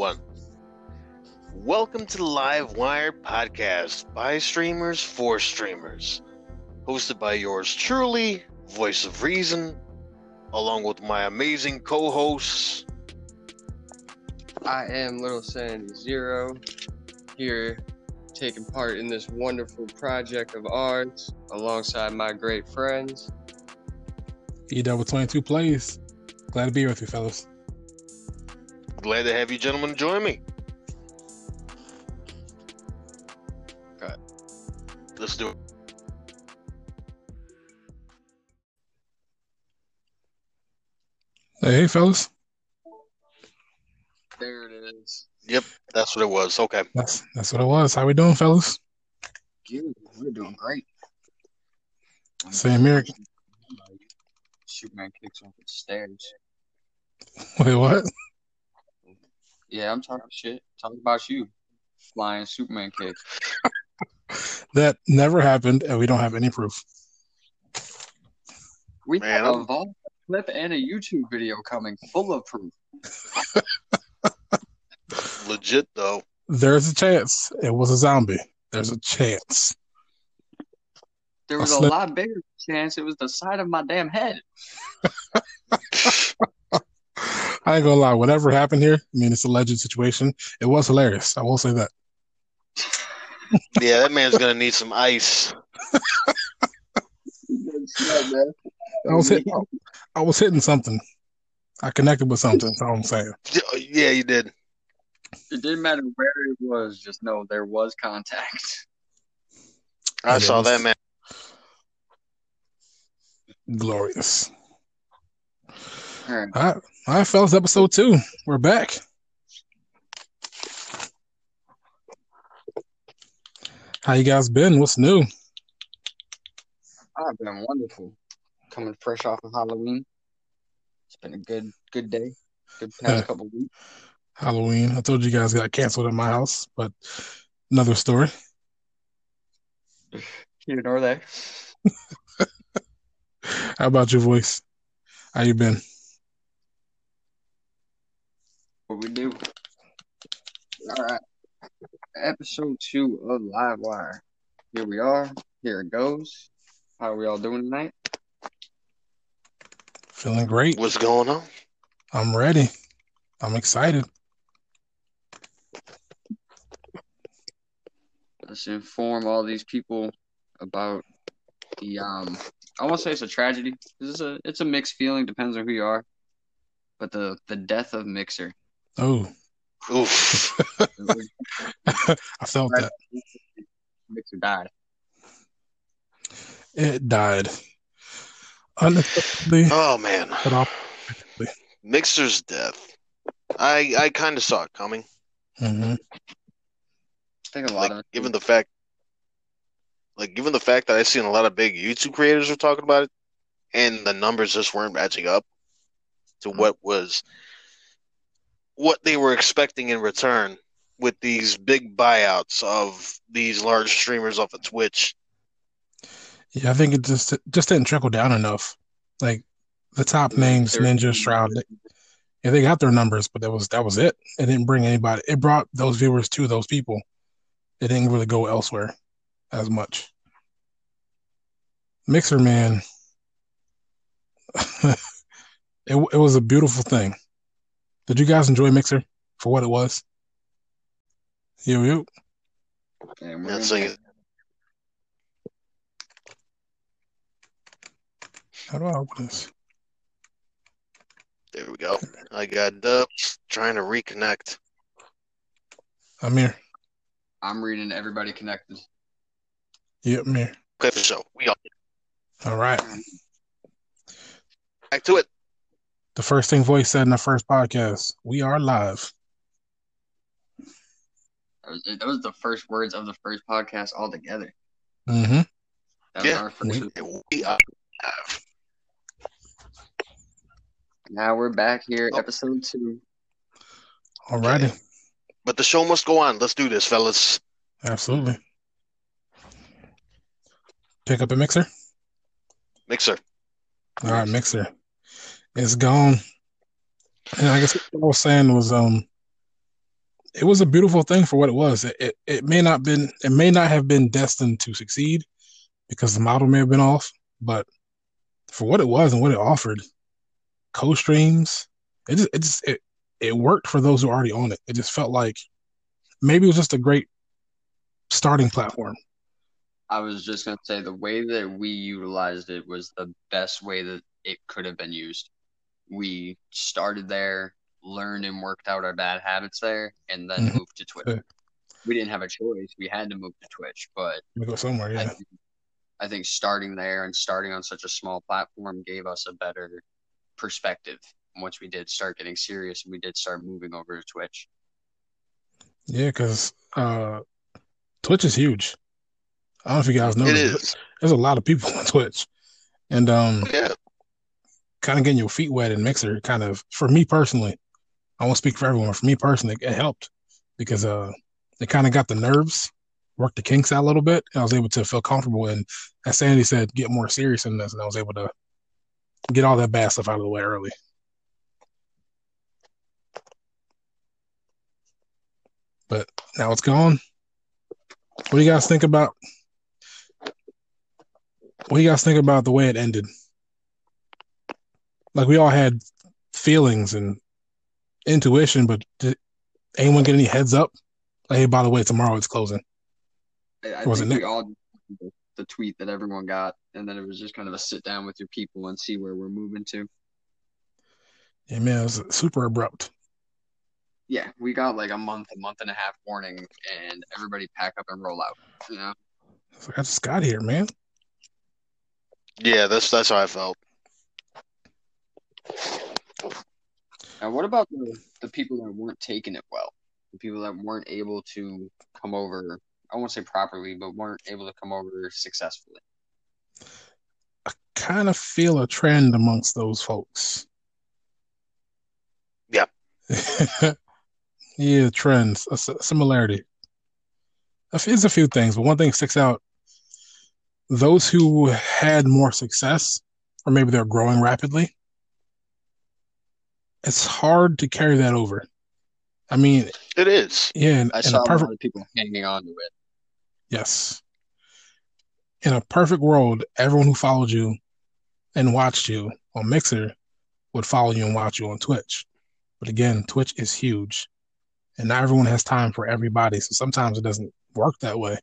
one. Welcome to the Live Wire podcast by streamers for streamers, hosted by yours truly, Voice of Reason, along with my amazing co hosts. I am Little Sandy Zero, here taking part in this wonderful project of ours alongside my great friends. E double 22 plays. Glad to be here with you, fellas. Glad to have you gentlemen join me. Okay. Let's do it. Hey, hey, fellas. There it is. Yep, that's what it was. Okay. That's that's what it was. How we doing, fellas? Good. We're doing great. Same here. Superman kicks off the stairs. Wait, what? Yeah, I'm talking shit. Talking about you. Flying Superman kicks. That never happened, and we don't have any proof. We Man, have I'm- a vault clip and a YouTube video coming full of proof. Legit, though. There's a chance it was a zombie. There's a chance. There was A a lot bigger chance it was the side of my damn head. I ain't gonna lie. Whatever happened here, I mean, it's a legend situation. It was hilarious. I will say that. yeah, that man's going to need some ice. I was hitting. I was hitting something. I connected with something. That's all I'm saying. Yeah, you did. It didn't matter where it was, just know there was contact. I Yeah, saw that man. Glorious. All right. All right, fellas. Episode two. We're back. How you guys been? What's new? I've been wonderful. Coming fresh off of Halloween. It's been a good good day. Good past Yeah. couple weeks. Halloween. I told you guys got canceled at my house, but another story. Here nor there. How about your voice? How you been? What we do. All right. Episode two of Live Wire. Here we are. Here it goes. How are we all doing tonight? Feeling great. What's going on? I'm ready. I'm excited. Let's inform all these people about the um I won't say it's a tragedy. It's a it's a mixed feeling, depends on who you are. But the the death of Mixer. Oh, Oof. I felt that. Mixer died. It died. Unexpectedly, Oh, man. Mixer's death. I I kind of saw it coming. hmm I think a lot Like, of given the fact, like, given the fact that I seen a lot of big YouTube creators were talking about it, and the numbers just weren't matching up to what was what they were expecting in return with these big buyouts of these large streamers off of Twitch. Yeah, I think it just just didn't trickle down enough. Like the top names, Ninja, Shroud, they- yeah, they got their numbers, but that was that was it. It didn't bring anybody. It brought those viewers to those people. It didn't really go elsewhere as much. Mixer Man, it it was a beautiful thing. Did you guys enjoy Mixer for what it was? Yo yo, we're That's gonna- like, how do I open this? there we go. I got Dubs trying to reconnect. I'm here. I'm reading everybody connected. Yep, I'm here. Okay, for sure. We all All right. Mm-hmm. back to it. The first thing Voice said in the first podcast, we are live. That was, that was the first words of the first podcast altogether. Mm-hmm. That was Yeah. our first. We are live. Now we're back here, Oh. episode two. All righty. But the show must go on. Let's do this, fellas. Absolutely. Pick up a mixer. Mixer. All right, mixer. It's gone. And I guess what I was saying was um it was a beautiful thing for what it was. It, it, it may not been it may not have been destined to succeed because the model may have been off, but for what it was and what it offered, co-streams, it just it just it, it worked for those who are already on it. It just felt like maybe it was just a great starting platform. I was just gonna say the way that we utilized it was the best way that it could have been used. We started there, learned and worked out our bad habits there, and then Mhm. moved to Twitch. We didn't have a choice; we had to move to Twitch. But We go somewhere, I, yeah. think, I think starting there and starting on such a small platform gave us a better perspective. Once we did start getting serious, and we did start moving over to Twitch. Yeah, because uh, Twitch is huge. I don't know if you guys know It this, there's a lot of people on Twitch, and um, Yeah. Kind of getting your feet wet in Mixer, kind of for me personally. I won't speak for everyone. For me personally, it helped because uh, it kind of got the nerves, worked the kinks out a little bit, and I was able to feel comfortable. And as Sandy said, get more serious in this, and I was able to get all that bad stuff out of the way early. But now it's gone. What do you guys think about? What do you guys think about the way it ended? Like we all had feelings and intuition, but did anyone get any heads up? Like, hey, by the way, tomorrow it's closing. I, I Was it think Nick? we all the, the tweet that everyone got, and then it was just kind of a sit down with your people and see where we're moving to. Yeah, man, it was super abrupt. Yeah, we got like a month, a month and a half warning, and everybody pack up and roll out. You know, I just got here, man. Yeah, that's that's how I felt. Now what about the the people that weren't taking it well, the people that weren't able to come over? I won't say properly, but weren't able to come over successfully. I kind of feel a trend amongst those folks. Yeah. yeah, trends, a s- similarity. There's a few things, but one thing sticks out. Those who had more success, or maybe they're growing rapidly, it's hard to carry that over. I mean, It is. yeah, in, I saw a a perfect lot of people hanging on to it. Yes. In a perfect world, everyone who followed you and watched you on Mixer would follow you and watch you on Twitch. But again, Twitch is huge. And not everyone has time for everybody. So sometimes it doesn't work that way.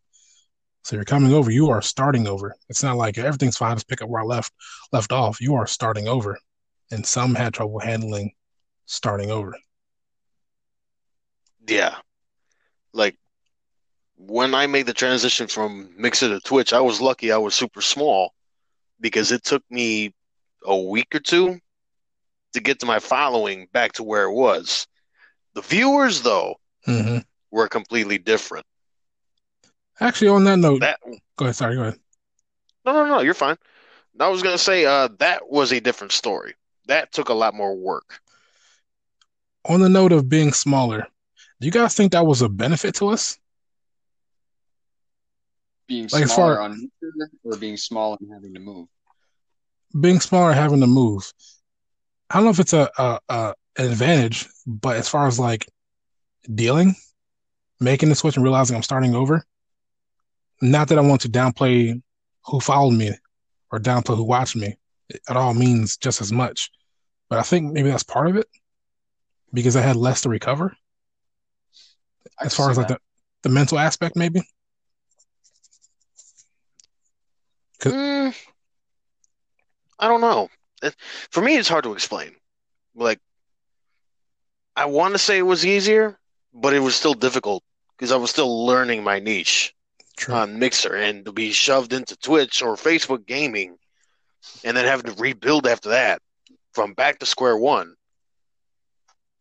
So you're coming over, you are starting over. It's not like everything's fine, just pick up where I left left off. You are starting over. And some had trouble handling starting over. Yeah. Like when I made the transition from Mixer to Twitch, I was lucky I was super small because it took me a week or two to get to my following back to where it was. The viewers, though, hmm were completely different. Actually, on that note, That go ahead. Sorry, go ahead. no, no, no, you're fine. I was gonna say uh, that was a different story. That took a lot more work. On the note of being smaller, do you guys think that was a benefit to us? Being Like, smaller far- on or being small and having to move. being smaller, having to move. I don't know if it's a, a, a an advantage, but as far as like dealing, making the switch and realizing I'm starting over. Not that I want to downplay who followed me or downplay who watched me. It all means just as much, but I think maybe that's part of it because I had less to recover I as far as like that. the, the mental aspect, maybe. Mm, I don't know. For me, it's hard to explain. Like, I want to say it was easier, but it was still difficult because I was still learning my niche True. on Mixer and to be shoved into Twitch or Facebook gaming and then having to rebuild after that from back to square one.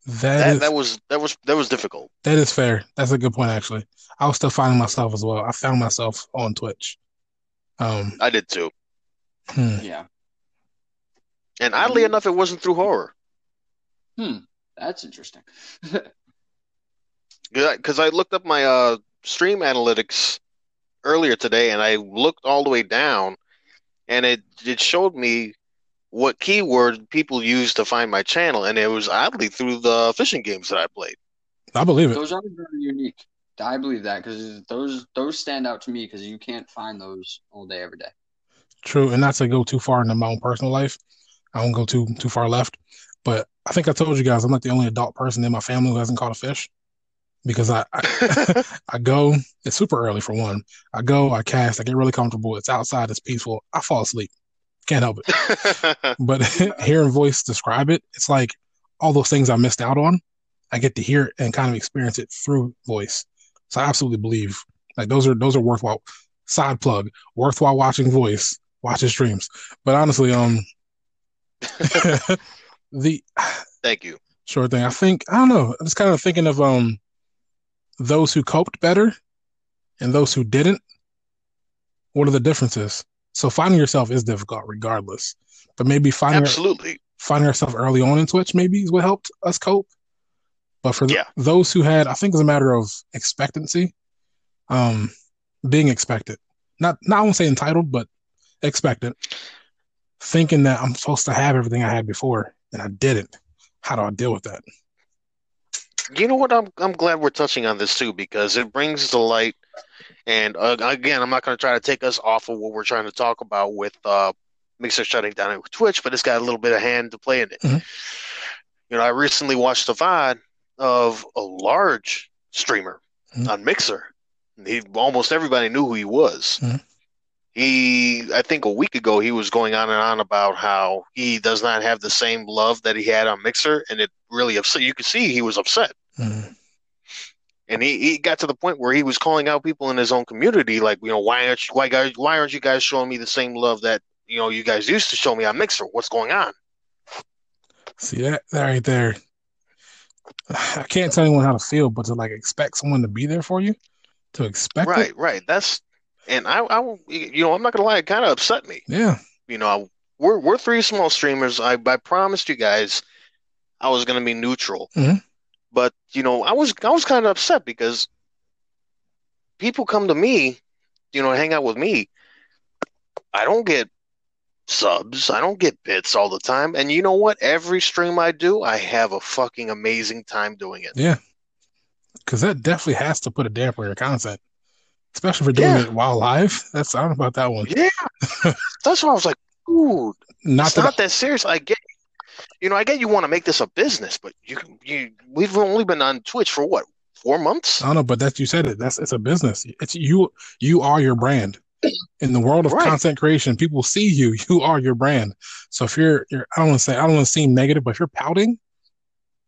That That is that was that was that was difficult. that is fair. That's a good point, actually. I was still finding myself as well. I found myself on Twitch. Um, I did too. hmm. Yeah, And oddly enough, it wasn't through horror. Hmm. That's interesting. because I looked up my uh, stream analytics earlier today, and I looked all the way down, and it it showed me what keyword people use to find my channel, and it was oddly through the fishing games that I played. I believe it. Those are very unique. I believe that because those those stand out to me because you can't find those all day every day. True, and not to go too far into my own personal life. I won't go too too far left, but I think I told you guys I'm not the only adult person in my family who hasn't caught a fish because I I, I go. It's super early for one. I go, I cast, I get really comfortable. It's outside, it's peaceful. I fall asleep. Can't help it. But hearing voice describe it, it's like all those things I missed out on. I get to hear it and kind of experience it through voice. So I absolutely believe like those are those are worthwhile. Side plug, worthwhile watching voice, watch his streams. But honestly, um, the Thank you. Sure thing. I think I don't know. I'm just kind of thinking of um those who coped better and those who didn't. What are the differences? So finding yourself is difficult regardless. But maybe finding Absolutely. finding ourselves early on in Twitch maybe is what helped us cope. But for th- Yeah. those who had, I think it's a matter of expectancy, um, being expected. Not not I won't say entitled, but expectant. Thinking that I'm supposed to have everything I had before and I didn't. How do I deal with that? You know what? I'm I'm glad we're touching on this too because it brings to light, and uh, again, I'm not going to try to take us off of what we're trying to talk about with uh, Mixer shutting down with Twitch, but it's got a little bit of hand to play in it. Mhm. You know, I recently watched a VOD of a large streamer Mhm. on Mixer. He almost everybody knew who he was. Mhm. He, I think, a week ago, he was going on and on about how he does not have the same love that he had on Mixer, and it really upset. You could see he was upset. Mm, And he, he got to the point where he was calling out people in his own community, like, you know, why aren't you, why guys, why aren't you guys showing me the same love that you know you guys used to show me on Mixer? What's going on? See that, that right there. I can't tell anyone how to feel, but to like expect someone to be there for you, to expect it, Right, right. That's and I, I, you know, I'm not gonna lie, it kind of upset me. yeah, You know, we're we're three small streamers. I I promised you guys I was gonna be neutral, Mhm. You know, I was I was kind of upset because people come to me, you know, hang out with me. I don't get subs. I don't get bits all the time. And you know what? Every stream I do, I have a fucking amazing time doing it. yeah. Because that definitely has to put a damper on your content, especially for doing Yeah. it while live. That's I don't know about that one. Yeah. That's why I was like, dude, Not it's that not that serious. I get, you know, I get you want to make this a business, but you, you, we've only been on Twitch for what, four months? I don't know, but that you said it. That's it's a business. It's you. You are your brand. In the world of Right. content creation, people see you. You are your brand. So if you're, you're I don't want to say I don't want to seem negative, but if you're pouting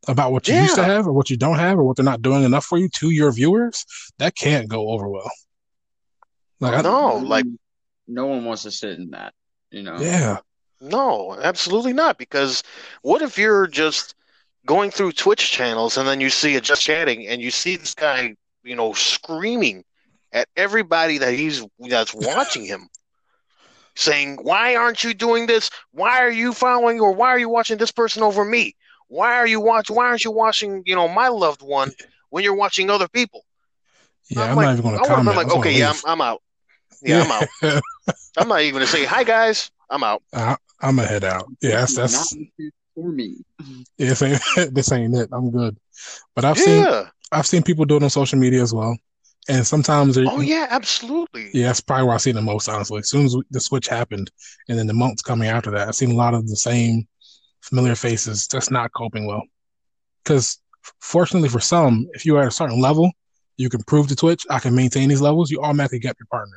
about what you used to have or what you don't have or what they're not doing enough for you to your viewers, that can't go over well. Like I, No, like- no one wants to sit in that. You know. yeah, No, absolutely not. Because what if you're just going through Twitch channels and then you see it just chatting and you see this guy, you know, screaming at everybody that he's that's watching him, saying, "Why aren't you doing this? Why are you following or why are you watching this person over me? Why are you watch? Why aren't you watching, you know, my loved one when you're watching other people?" yeah. I'm, I'm not even going to comment. been like, I just wanna "Okay, yeah, I'm. I'm out. Yeah, I'm out. I'm not even gonna say hi, guys. I'm out." I, I'm gonna head out. Yeah, that's Not that's for me. yeah, this ain't, this ain't it. I'm good. But I've seen I've seen people do it on social media as well, and sometimes they're Oh yeah, absolutely. Yeah, that's probably where I've seen the most, honestly. As soon as the switch happened, and then the months coming after that, I've seen a lot of the same familiar faces just not coping well. Because fortunately for some, if you are at a certain level, you can prove to Twitch, I can maintain these levels, you automatically get your partner.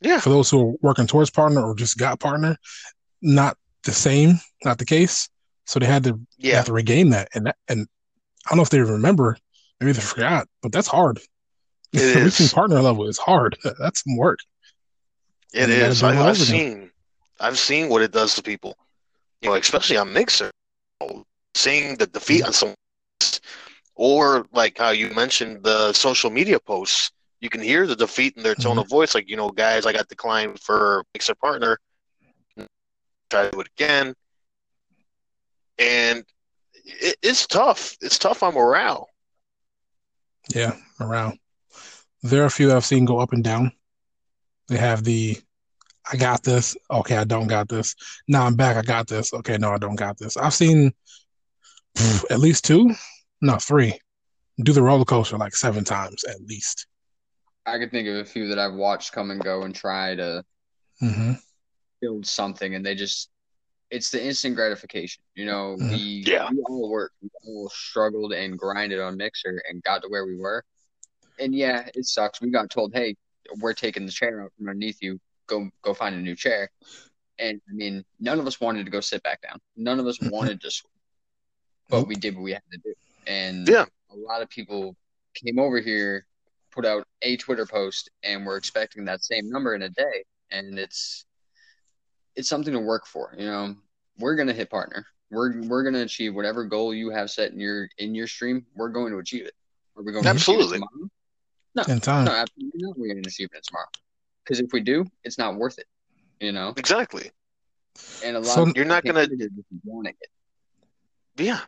Yeah. For those who are working towards partner or just got partner, not the same, not the case. So they had to Yeah. have to regain that. And that, and I don't know if they remember, maybe they forgot, but that's hard. It Reaching is. partner level is hard. That's some work. It gotta is. I, again. seen, I've seen what it does to people. You know, especially on Mixer, seeing the defeat on someone, or like how you mentioned the social media posts. You can hear the defeat in their tone Mm-hmm. of voice. Like, you know, guys, I got declined for Mixer partner. Try to do it again, and it, it's tough. It's tough on morale. Yeah, morale. There are a few I've seen go up and down. They have the I got this. Okay, I don't got this. Now I'm back. I got this. Okay, no, I don't got this. I've seen pff, at least two, no, three do the roller coaster like seven times at least. I could think of a few that I've watched come and go and try to hmm build something, and they just it's the instant gratification. You know, Mhm. we Yeah. we all worked, we all struggled and grinded on Mixer and got to where we were. And yeah, it sucks. We got told, "Hey, we're taking the chair out from underneath you. Go go find a new chair." And I mean, none of us wanted to go sit back down. None of us Mhm. wanted to swim, but we did what we had to do. And Yeah. a lot of people came over here, put out a Twitter post, and were expecting that same number in a day. And it's it's something to work for. You know, we're gonna hit partner. We're we're gonna achieve whatever goal you have set in your in your stream. We're going to achieve it. Are we going to Absolutely. achieve it tomorrow? In time. No, absolutely not. We're going to achieve it tomorrow. Because if we do, it's not worth it. You know, Exactly. and a lot So- of You're not gonna- can't it if you want it. Yeah.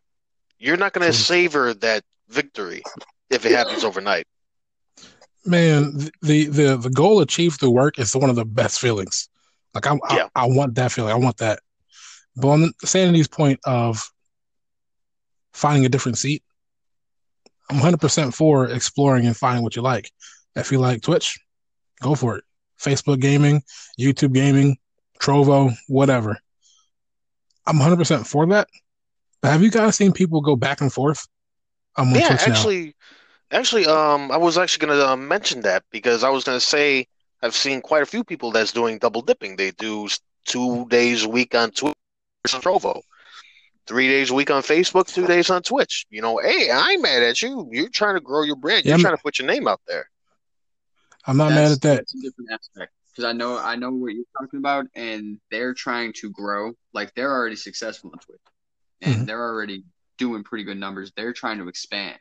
You're not going to True. savor that victory if it happens overnight. Man, the the the goal achieved through work is one of the best feelings. Like I, Yeah. I, I want that feeling. I want that. But on the Sanity's point of finding a different seat, I'm 100% for exploring and finding what you like. If you like Twitch, go for it. Facebook gaming, YouTube gaming, Trovo, whatever. I'm 100% for that. But have you guys seen people go back and forth? Yeah, Twitch now. actually, actually, um, I was actually going to uh, mention that because I was going to say I've seen quite a few people that's doing double dipping. They do two days a week on Twitch and Trovo, three days a week on Facebook, two days on Twitch. You know, hey, I'm mad at you. You're trying to grow your brand. Yeah, You're I'm- trying to put your name out there. I'm not mad at that. That's a different aspect because I know I know what you're talking about, and they're trying to grow. Like they're already successful on Twitch, and Mhm. they're already doing pretty good numbers. They're trying to expand.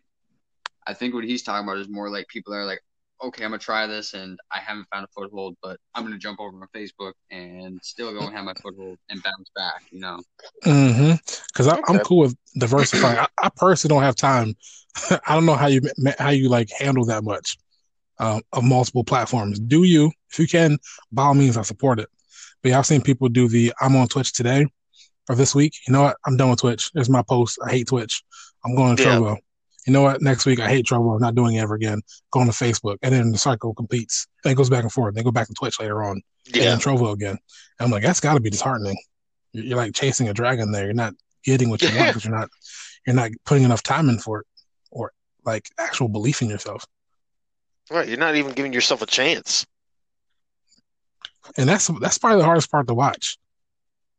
I think what he's talking about is more like people are like, okay, I'm gonna try this, and I haven't found a foothold, but I'm gonna jump over on Facebook and still go and have my foothold and bounce back. You know, Mm-hmm. Because I'm cool with diversifying. I, I personally don't have time. I don't know how you how you like handle that much uh, of multiple platforms. Do you? If you can, by all means, I support it. But yeah, I've seen people do the I'm on Twitch today or this week. You know what? I'm done with Twitch. There's my post. I hate Twitch. I'm going to Yeah. Trovo. You know what? Next week I hate Trovo. I'm not doing it ever again. Going to Facebook, and then the cycle completes. And it goes back and forth. They go back to Twitch later on and Yeah, then Trovo again. And I'm like, that's got to be disheartening. You're, you're like chasing a dragon there. You're not getting what you want because you're not you're not putting enough time in for it or like actual belief in yourself. right. You're not even giving yourself a chance. And that's that's probably the hardest part to watch.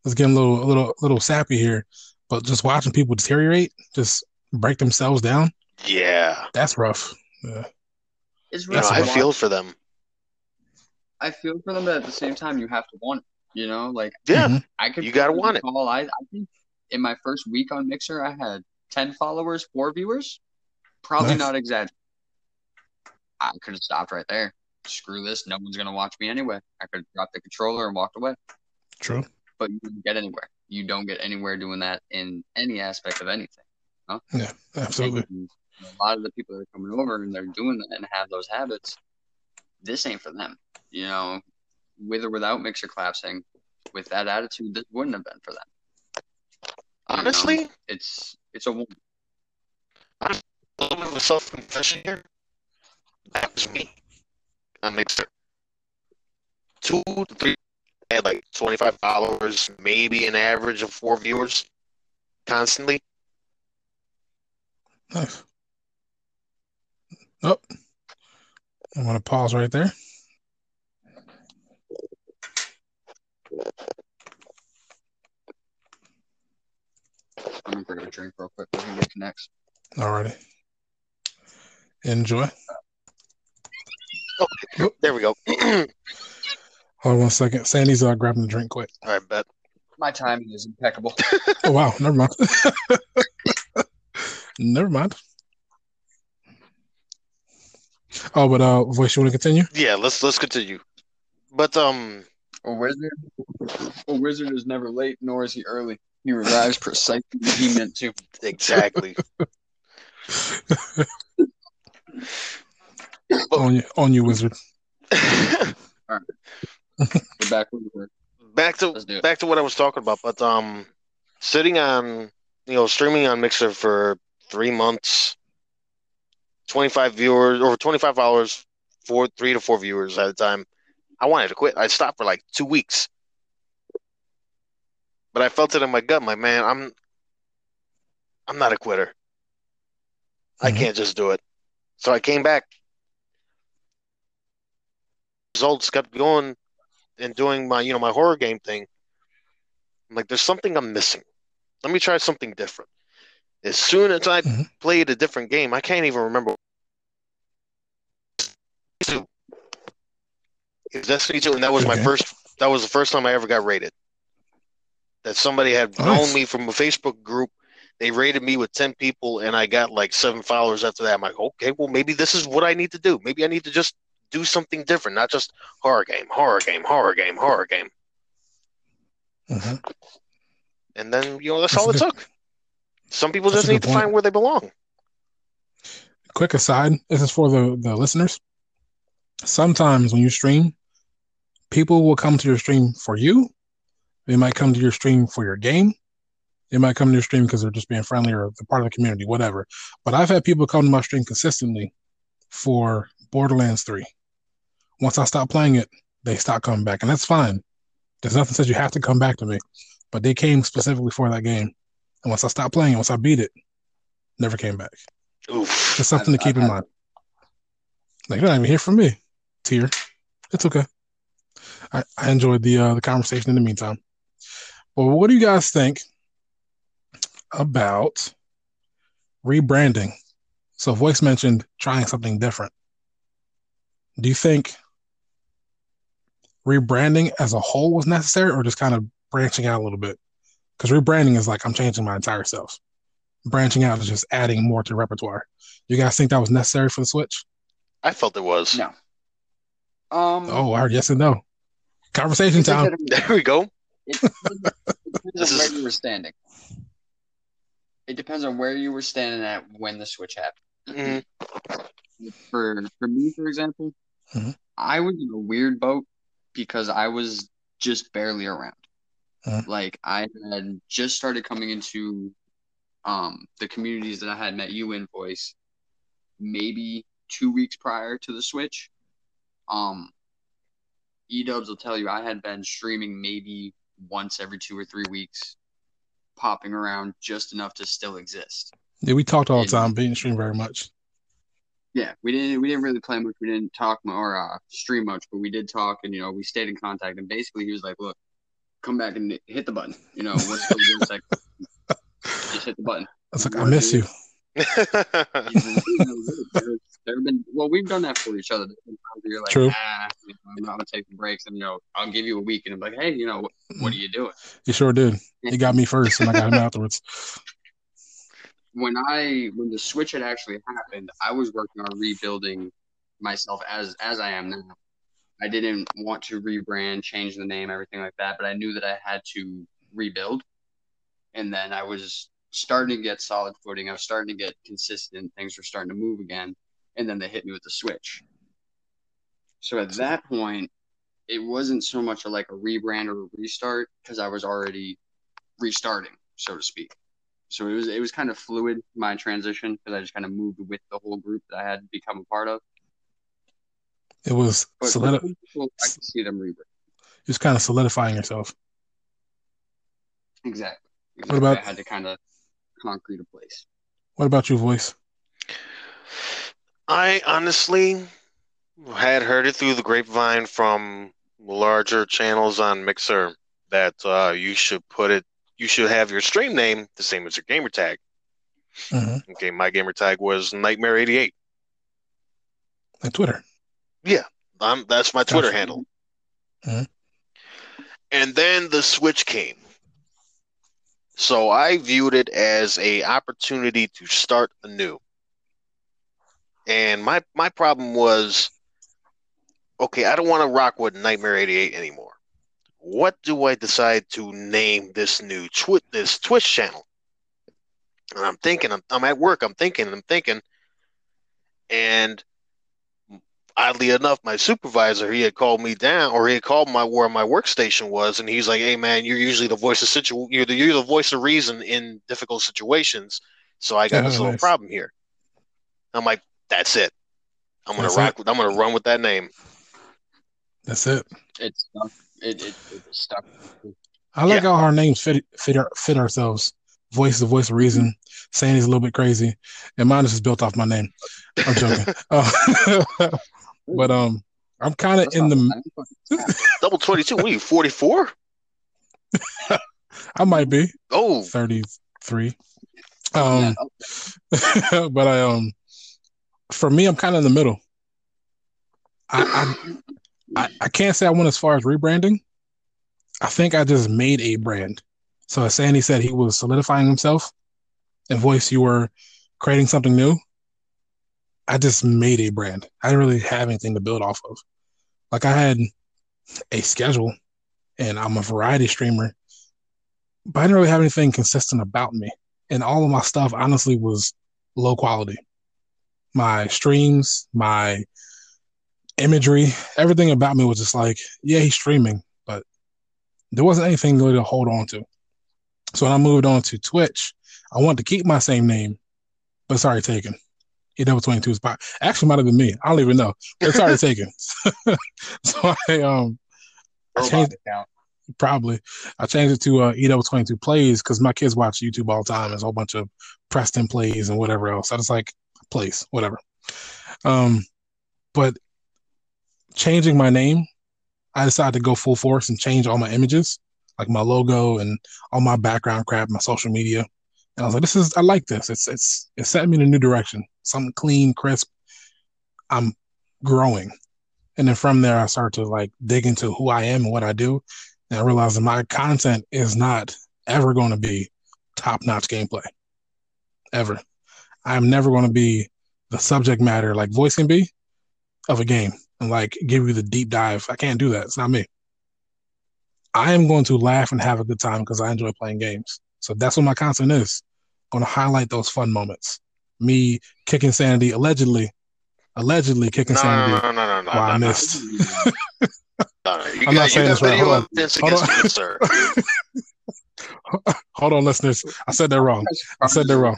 It's getting a little a little a little sappy here, but just watching people deteriorate, just break themselves down, Yeah, that's rough. Yeah. it's you know, That's really feel for them. I feel for them, but at the same time, you have to want it. You know, like Yeah, Mhm. I could You gotta want it. recall, I, I think in my first week on Mixer, I had 10 followers, four viewers. Probably Nice. not exaggerating. I could have stopped right there. Screw this. No one's going to watch me anyway. I could have dropped the controller and walked away. True. But you don't get anywhere. You don't get anywhere doing that in any aspect of anything. Yeah, absolutely. And a lot of the people that are coming over and they're doing that and have those habits, this ain't for them. You know, with or without Mixer collapsing, with that attitude, this wouldn't have been for them. You know, honestly, it's it's a a little bit of a self confession here. That was me. on Mixer. Two to three I had like 25 followers, maybe an average of four viewers constantly. Nice. Oh, I'm gonna pause right there. I'm gonna grab a drink real quick. We're gonna get connects. Alrighty. Enjoy. There we go. Hold on one second. Sandy's uh, grabbing the drink quick. All right, bet. My timing is impeccable. Oh wow, never mind. never mind. Oh, but uh, voice, you want to continue? Yeah, let's let's continue. But um, A wizard, a wizard is never late, nor is he early. He arrives precisely when he meant to. exactly. On you, on you, wizard. All right. We're back with the back to Let's do it. back to what I was talking about. But um, sitting on you know streaming on Mixer for three months, 25 viewers or 25 followers, four, three to four viewers at a time. I wanted to quit. I stopped for like two weeks, but I felt it in my gut. My man, I'm, I'm not a quitter. I Mhm. can't just do it. So I came back. Results kept going and doing my, you know, my horror game thing. I'm like, there's something I'm missing. Let me try something different. As soon as I Mhm. played a different game, I can't even remember. Two. It was Destiny 2, and that was my first. That was the first time I ever got raided. That somebody had Nice. known me from a Facebook group. They raided me with 10 people, and I got like seven followers after that. I'm like, okay, well, maybe this is what I need to do. Maybe I need to just do something different, not just horror game, horror game, horror game, horror game. Mhm. And then, you know, that's, That's all a it took. Some people that's just need to point. find where they belong. Quick aside, this is for the, the listeners. Sometimes when you stream, people will come to your stream for you. They might come to your stream for your game. They might come to your stream because they're just being friendly or they're part of the community, whatever. But I've had people come to my stream consistently for Borderlands 3. Once I stop playing it, they stop coming back, and that's fine. There's nothing says you have to come back to me, but they came specifically for that game. And once I stopped playing, once I beat it, never came back. Oof. Just something I've- to keep I've in had- mind. Like you're not even here for me, Tier. It's okay. I, I enjoyed the uh, the conversation in the meantime. Well, what do you guys think about rebranding? So, Voice mentioned trying something different. Do you think rebranding as a whole was necessary, or just kind of branching out a little bit? Because rebranding is like I'm changing my entire self. Branching out is just adding more to repertoire. You guys think that was necessary for the Switch? I felt it was. No. Um. Oh, I heard yes and no. Conversation time. There we go. It depends This on where you were standing. It depends on where you were standing at when the switch happened. Mhm. For for me, for example, Mhm. I was in a weird boat because I was just barely around. Mhm. Like I had just started coming into um the communities that I had met you in voice maybe two weeks prior to the switch. Um E-dubs will tell you I had been streaming maybe once every two or three weeks, popping around just enough to still exist. Yeah, we talked all the time, but didn't stream very much. Yeah, we didn't we didn't really play much. We didn't talk or uh, stream much, but we did talk, and you know we stayed in contact. And basically, he was like, "Look, come back and hit the button. You know, one second? Just hit the button." I was like, I miss you. there have been well, we've done that for each other. There's been times where You're like, True. ah, you know, I'm not gonna take the breaks, and you know, I'll give you a week, and I'm like, hey, you know, what, what are you doing? You sure did. He got me first, and I got him afterwards. when I when the switch had actually happened, I was working on rebuilding myself as as I am now. I didn't want to rebrand, change the name, everything like that, but I knew that I had to rebuild. And then I was starting to get solid footing. I was starting to get consistent. Things were starting to move again. And then they hit me with the switch. So at that point, it wasn't so much a, like a rebrand or a restart because I was already restarting, so to speak. So it was it was kind of fluid my transition because I just kind of moved with the whole group that I had become a part of. It was But for solid. some people, I can see them rebrand. Just kind of solidifying yourself. Exactly. What about- I had to kind of concrete a place. What about your voice? I honestly had heard it through the grapevine from larger channels on Mixer that uh, you should put it, you should have your stream name the same as your gamer tag. hmm Okay, my gamer tag was Nightmare88. And Twitter. Um, that's my Twitter Gotcha. handle. Mhm. And then the switch came. So I viewed it as a opportunity to start anew. And my my problem was okay, I don't want to rock with Nightmare 88 anymore. What do I decide to name this new twi- this Twitch channel? And I'm thinking, I'm, I'm at work, I'm thinking, I'm thinking, and oddly enough, my supervisor he had called me down, or he had called my where my workstation was, and he's like, "Hey man, you're usually the voice of situ, you're the, you're the voice of reason in difficult situations, so I got Oh, this little nice. problem here." I'm like, That's it. I'm gonna That's rock. With, I'm gonna run with that name. That's it. It stuck. It, it, it stuck. I like Yeah. how our names fit fit our, fit ourselves. Voice the voice of reason. Sandy's a little bit crazy, and mine is just built off my name. I'm joking. Uh, but um, I'm kind of in the. Double twenty two. What are you? Forty four? I might be Oh, 33. Yeah, Um, but I um, for me, I'm kind of in the middle. I, I I I can't say I went as far as rebranding. I think I just made a brand. So as Sandy said, he was solidifying himself. And voice, you were creating something new. I just made a brand. I didn't really have anything to build off of. Like I had a schedule, and I'm a variety streamer, but I didn't really have anything consistent about me. And all of my stuff, honestly, was low quality. My streams, my imagery, everything about me was just like, yeah, he's streaming, but there wasn't anything really to hold on to. So when I moved on to Twitch, I wanted to keep my same name, but it's already EW twenty two spot actually might have been me. I don't even know. It's already taken. so I um I changed probably I changed it to uh, EW twenty two plays because my kids watch YouTube all the time. There's a whole bunch of Preston plays and whatever else. I just like plays, whatever. Um, but changing my name, I decided to go full force and change all my images, like my logo and all my background crap, my social media. And I was like, this is I like this. It's it's it's setting me in a new direction. Something clean, crisp. I'm growing. And then from there I started to like dig into who I am and what I do. And I realized that my content is not ever going to be top-notch gameplay. Ever. I'm never going to be the subject matter like voice can be of a game and like give you the deep dive. I can't do that. It's not me. I am going to laugh and have a good time because I enjoy playing games. So that's what my content is. going to highlight those fun moments. Me kicking sanity, allegedly, allegedly kicking no, no, sanity. no, no, no, no, While I no, no, missed. no, no. You I'm not got, you saying this right. Hold on. evidence Hold on. me, sir. Hold on, listeners. I said that wrong. I said that wrong.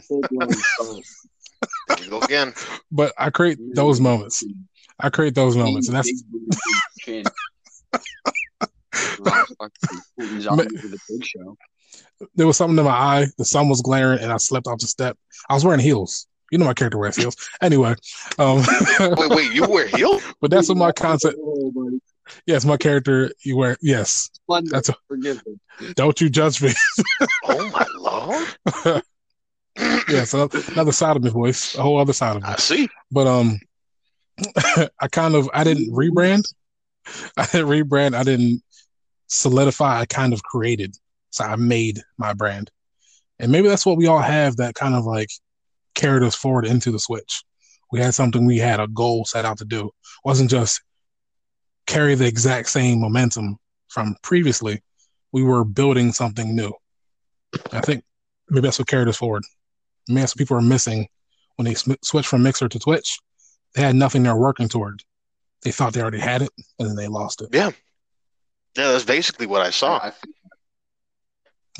There you go again. But I create those moments. I create those moments, and that's Chin. He's on with the big show. there was something in my eye. The sun was glaring, and I slipped off the step. I was wearing heels. You know my character wears heels. Anyway, um, Wait, wait, you wear heels? but that's what my concept. Yes, my character. You wear yes. Splendid. That's a, Forgive me. don't you judge me. Oh my lord! yeah, so another side of me, voice, a whole other side of me. I see. But um, I kind of I didn't rebrand. I didn't rebrand. I didn't solidify. I kind of created. So I made my brand, and maybe that's what we all have. That kind of like carried us forward into the switch. We had something we had a goal set out to do. It wasn't just carry the exact same momentum from previously. We were building something new. I think maybe that's what carried us forward. Maybe that's what people are missing when they sm- switch from Mixer to Twitch. They had nothing they're working toward. They thought they already had it, and then they lost it. Yeah, yeah, that's basically what I saw. I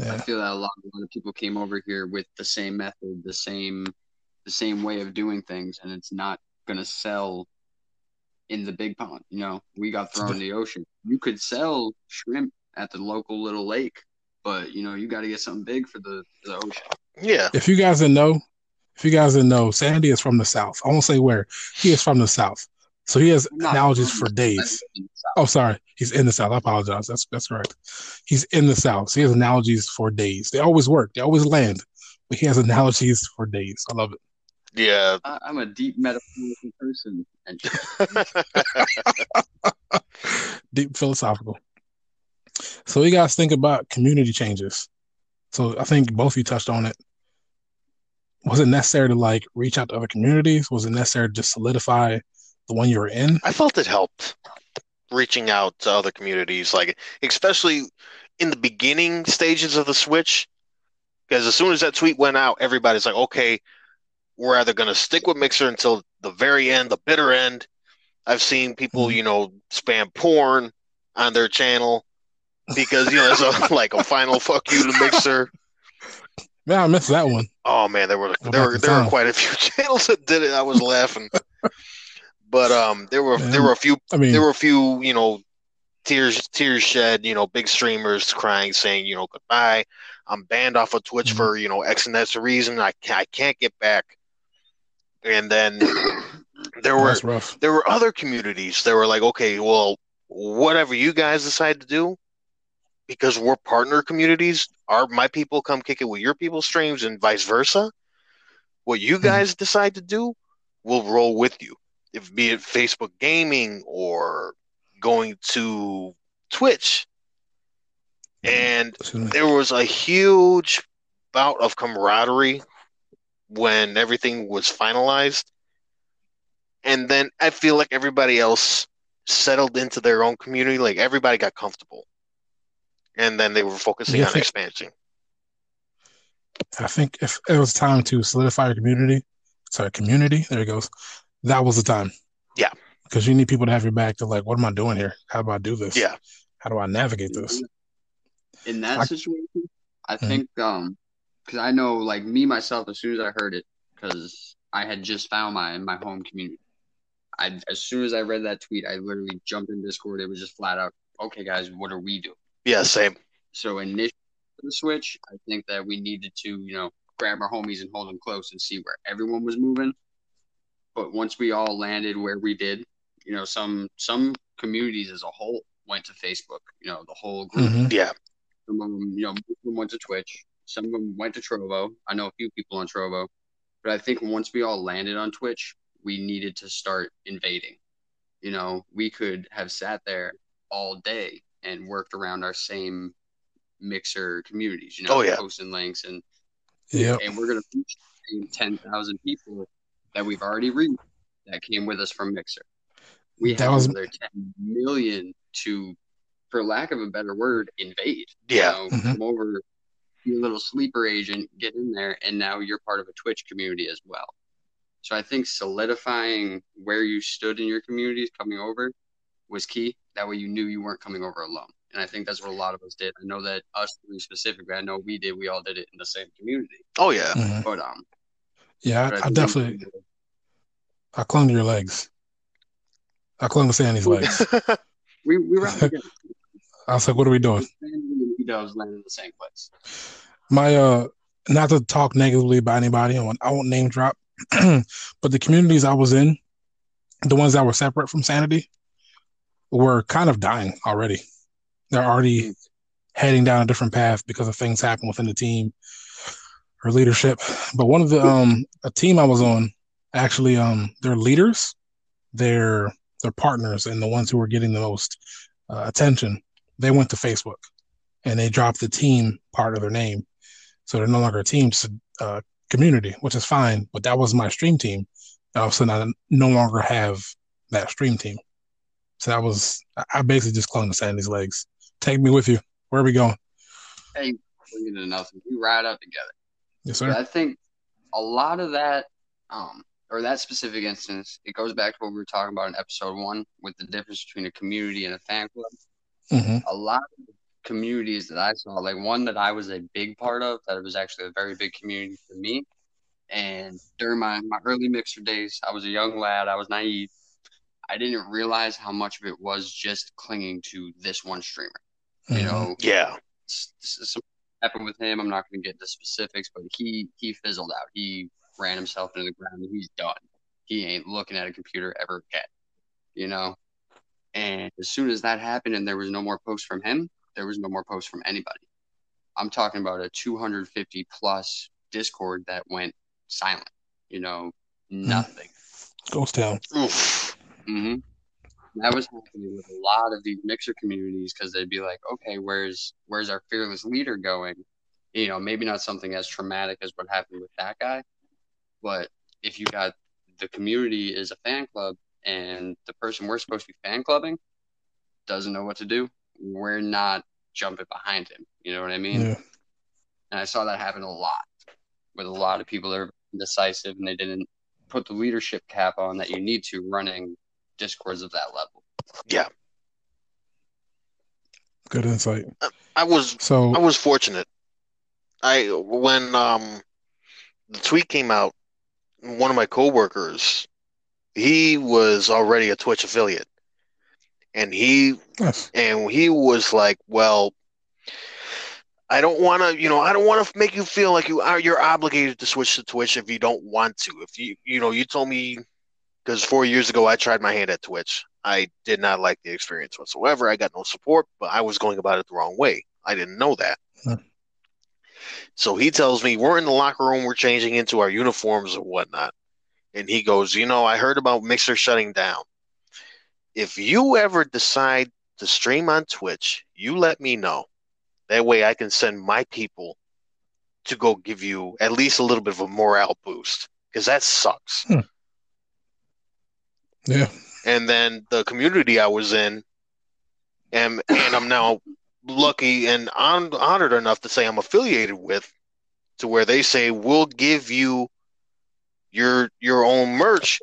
feel, I feel that a lot, a lot of people came over here with the same method, the same, the same way of doing things, and it's not gonna sell in the big pond. You know, we got thrown in the ocean. You could sell shrimp at the local little lake, but you know, you got to get something big for the, for the ocean. Yeah, if you guys didn't know, if you guys didn't know, Sandy is from the South. I won't say where. He is from the South, so he has not analogies for days. Oh, sorry, he's in the South. I apologize. That's that's correct. He's in the South. So he has analogies for days. They always work. They always land. But he has analogies for days. I love it. yeah. I, I'm a deep metaphorical person, and deep philosophical. So you guys think about community changes. So I think both of you touched on it. Was it necessary to like reach out to other communities? Was it necessary to just solidify the one you were in? I felt it helped reaching out to other communities, like especially in the beginning stages of the switch. Because as soon as that tweet went out, everybody's like, okay, we're either going to stick with Mixer until the very end, the bitter end. I've seen people, Mhm. you know, spam porn on their channel because, you know, there's a, like a final fuck you to Mixer. Man, I missed that one. Oh man, there were there were there were quite a few channels that did it. I was laughing. but um, there were Man. there were a few I mean, there were a few you know tears tears shed you know big streamers crying saying you know goodbye i'm banned off of twitch Mhm. for you know x and that's the reason i can't, I can't get back and then there were there were other communities that were like okay well whatever you guys decide to do because we're partner communities our my people come kick it with your people's streams and vice versa what you Mhm. guys decide to do we'll roll with you if be it facebook gaming or going to twitch and there was a huge bout of camaraderie when everything was finalized. And then I feel like everybody else settled into their own community. Like everybody got comfortable. And then they were focusing Yeah, on think- expansion. I think if it was time to solidify your community, sorry, community, there it goes. That was the time. Yeah. Because you need people to have your back to like, what am I doing here? How do I do this? Yeah. How do I navigate this? in that I- situation, I Mhm. think um because I know like me myself as soon as I heard it because I had just found my my home community. I as soon as I read that tweet, I literally jumped in Discord. It was just flat out, okay, guys, what are we doing? Yeah, same. So initially the switch, I think that we needed to you know grab our homies and hold them close and see where everyone was moving. But once we all landed where we did, you know, some some communities as a whole went to Facebook. You know, the whole group. Mhm. Yeah. Some of them, you know, most of them went to Twitch. Some of them went to Trovo. I know a few people on Trovo, but I think once we all landed on Twitch, we needed to start invading. You know, we could have sat there all day and worked around our same mixer communities. You know, Oh, yeah. posting links and Yep. and we're gonna reach ten thousand people that we've already reached that came with us from Mixer. We That have was- another ten million to, for lack of a better word, invade. Yeah. You know, Mhm. come over, be a little sleeper agent, get in there, and now you're part of a Twitch community as well. So I think solidifying where you stood in your communities coming over was key. That way you knew you weren't coming over alone. And I think that's what a lot of us did. I know that us three specifically, I know we did, we all did it in the same community. Oh yeah. Mhm. But um Yeah, but I, I definitely I clung to your legs. I clung to Sandy's legs. we we were. I was like, what are we doing? He does land in the same place. my uh not to talk negatively about anybody I won't, I won't name drop but the communities i was in the ones that were separate from sanity were kind of dying already they're already heading down a different path because of things happen within the team or leadership but one of the um a team i was on actually um their leaders their their partners and the ones who were getting the most uh, attention they went to facebook and they dropped the team part of their name so they're no longer a team uh, community, which is fine. But that was my stream team. And all of a sudden, I no longer have that stream team. So that was, I- basically just clung to Sandy's legs. Take me with you. Where are we going? Bring it to nothing. We ride out together. Yes, But sir. I think a lot of that, um, or that specific instance, it goes back to what we were talking about in episode one with the difference between a community and a fan club. hmm A lot of communities that I saw, like one that I was a big part of, that was actually a very big community for me. And during my, my early mixer days, I was a young lad, I was naive. I didn't realize how much of it was just clinging to this one streamer. You know, yeah. s- s- something happened with him. I'm not going to get into specifics, but he he fizzled out. He ran himself into the ground, and he's done. He ain't looking at a computer ever again. You know. And as soon as that happened, and there was no more posts from him, there was no more posts from anybody. I'm talking about a 250 plus Discord that went silent. You know, nothing. Ghost Town. Oof. hmm That was happening with a lot of these mixer communities because they'd be like, okay, where's where's our fearless leader going? You know, maybe not something as traumatic as what happened with that guy, but if you got the community is a fan club and the person we're supposed to be fan clubbing doesn't know what to do, we're not jumping behind him. You know what I mean? Yeah. And I saw that happen a lot with a lot of people that are indecisive and they didn't put the leadership cap on that you need to running discords of that level. Yeah. Good insight. I was So, I was fortunate. I when um the tweet came out, one of my coworkers he was already a Twitch affiliate, and he Yes. and he was like, "Well, I don't want to, you know, I don't want to make you feel like you are you're obligated to switch to Twitch if you don't want to. If you, you know, you told me because four years ago I tried my hand at Twitch. I did not like the experience whatsoever. I got no support, but I was going about it the wrong way. I didn't know that. So he tells me we're in the locker room, we're changing into our uniforms and whatnot. And he goes, You know, I heard about Mixer shutting down. If you ever decide to stream on Twitch, you let me know. That way I can send my people to go give you at least a little bit of a morale boost because that sucks. Hmm. Yeah. And then the community I was in, and, and I'm now lucky and hon- honored enough to say I'm affiliated with, to where they say we'll give you your your own merch.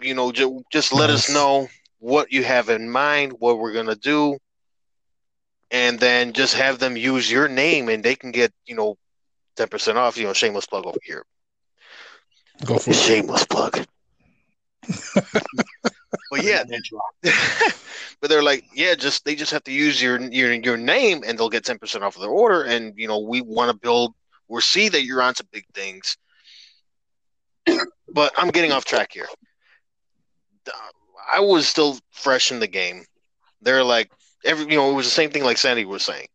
You know, ju- just let us know what you have in mind, what we're gonna do, and then just have them use your name, and they can get you know ten percent off. You know, shameless plug over here. Go for it. Shameless plug. but yeah, but they're like, yeah, just they just have to use your your your name, and they'll get ten percent off of their order. And you know, we want to build. We see that you're onto big things. but I'm getting off track here. I was still fresh in the game. They're like every you know it was the same thing like Sandy was saying.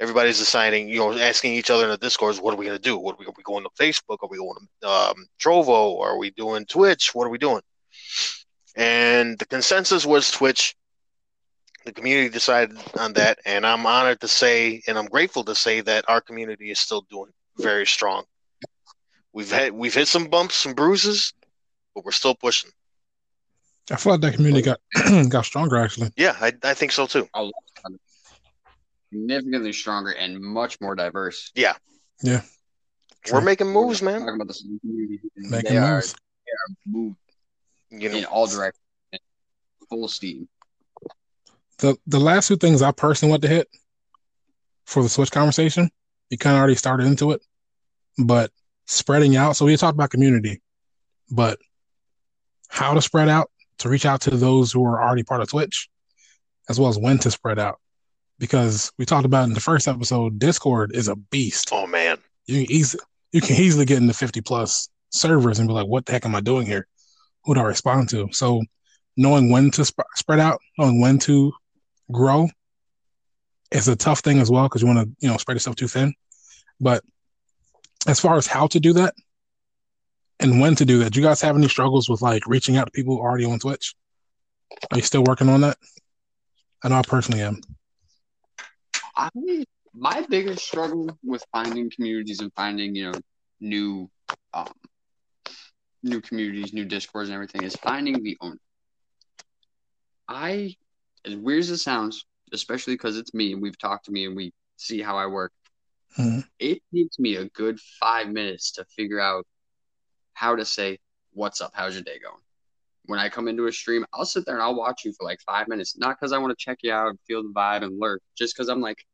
Everybody's deciding, you know, asking each other in the discords, what are we gonna do? What are we, are we going to Facebook? Are we going to um, Trovo? Are we doing Twitch? What are we doing? And the consensus was Twitch. The community decided on that, and I'm honored to say, and I'm grateful to say that our community is still doing very strong. We've had we've hit some bumps, some bruises, but we're still pushing. I feel like that community got got stronger actually. Yeah, I, I think so too. Significantly stronger and much more diverse. Yeah. Yeah. We're True. making moves, We're man. Talking about the same community. and Making they are moves. Moving You know, in all directions, full steam. The the last two things I personally want to hit for the Switch conversation, you kind of already started into it, but spreading out. So we talked about community, but how to spread out to reach out to those who are already part of Twitch, as well as when to spread out. Because we talked about in the first episode, Discord is a beast. oh man, You can easily you can easily get into 50 plus servers and be like, what the heck am I doing here? Who I respond to? So knowing when to sp- spread out, knowing when to grow is a tough thing as well because you want to, you know, spread yourself too thin. But as far as how to do that and when to do that, do you guys have any struggles with like reaching out to people already on Twitch? Are you still working on that? I know I personally am. I my biggest struggle with finding communities and finding you know new new communities, new discords and everything is finding the owner. I as weird as it sounds, especially because it's me and we've talked to me and we see how I work. Mhm. It takes me a good five minutes to figure out how to say, What's up? How's your day going? When I come into a stream, I'll sit there and I'll watch you for like five minutes, not because I want to check you out and feel the vibe and lurk, just because I'm like,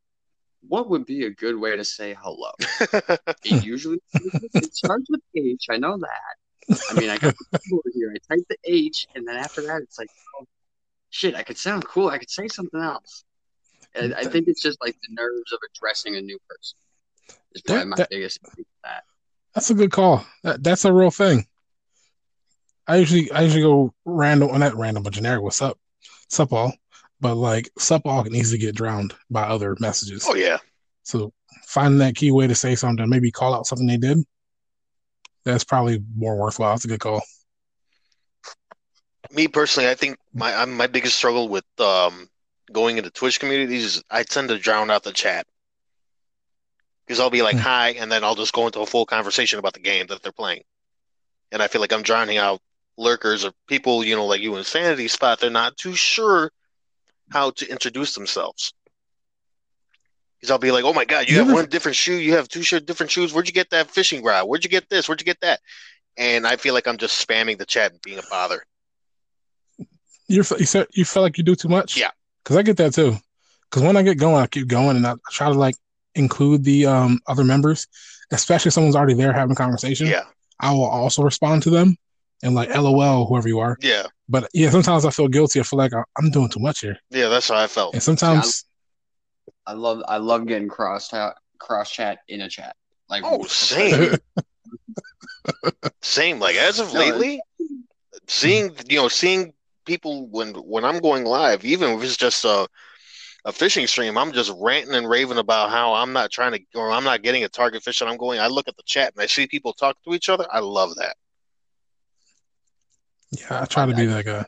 what would be a good way to say hello? It usually it starts with H. I know that. I mean, I got the keyboard here. I type the H, and then after that, it's like, oh, shit, I could sound cool. I could say something else. And I think it's just like the nerves of addressing a new person. Is probably That- my that- biggest issue that. That's a good call. That, that's a real thing. I usually I usually go random, well, not random, but generic. What's up? Sup all. But like sup all can easily get drowned by other messages. oh yeah, So finding that key way to say something, maybe call out something they did, that's probably more worthwhile. That's a good call. me personally, I think my I'm, my biggest struggle with um, going into Twitch communities is I tend to drown out the chat because I'll be like Hmm. hi, and then I'll just go into a full conversation about the game that they're playing, and I feel like I'm drowning out lurkers or people you know like you in Sanity Spot. They're not too sure how to introduce themselves. Because I'll be like, "Oh my God, you, You have ever- one different shoe. You have two different shoes. Where'd you get that fishing rod? Where'd you get this? Where'd you get that?" And I feel like I'm just spamming the chat and being a bother. You're, you said you feel like you do too much. Yeah. Because I get that too. Because when I get going, I keep going, and I try to like include the um other members, especially if someone's already there having a conversation. Yeah. I will also respond to them. and like LOL, whoever you are. Yeah, But yeah, sometimes I feel guilty. I feel like I- I'm doing too much here, yeah, that's how I felt. and sometimes I love I love getting cross chat cross chat in a chat. Like Oh, same. Same. Like as of No, lately, seeing you know seeing people when when I'm going live, even if it's just a a fishing stream, I'm just ranting and raving about how I'm not trying to or I'm not getting a target fish and I'm going. I look at the chat and I see people talk to each other. I love that. yeah, I try to be that guy.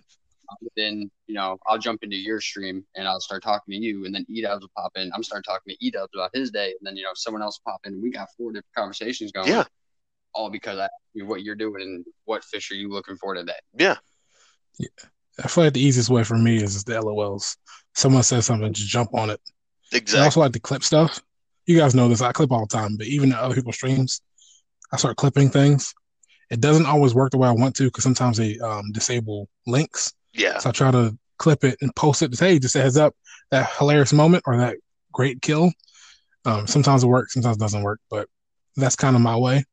Then you know I'll jump into your stream and I'll start talking to you, and then E Dubs will pop in. I'm start talking to E Dubs about his day, and then you know someone else will pop in. We got four different conversations going. Yeah. all because I you what you're doing and what fish are you looking for today. Yeah, I feel like the easiest way for me is the LOLs. Someone says something, just jump on it. Exactly. I exactly. also like to clip stuff. You guys know this. I clip all the time, but even at other people's streams, I start clipping things. It doesn't always work the way I want to because sometimes they um, disable links. Yeah, So I try to clip it and post it. To, hey, just a heads up, that hilarious moment or that great kill. Um, sometimes it works, sometimes it doesn't work, but that's kind of my way.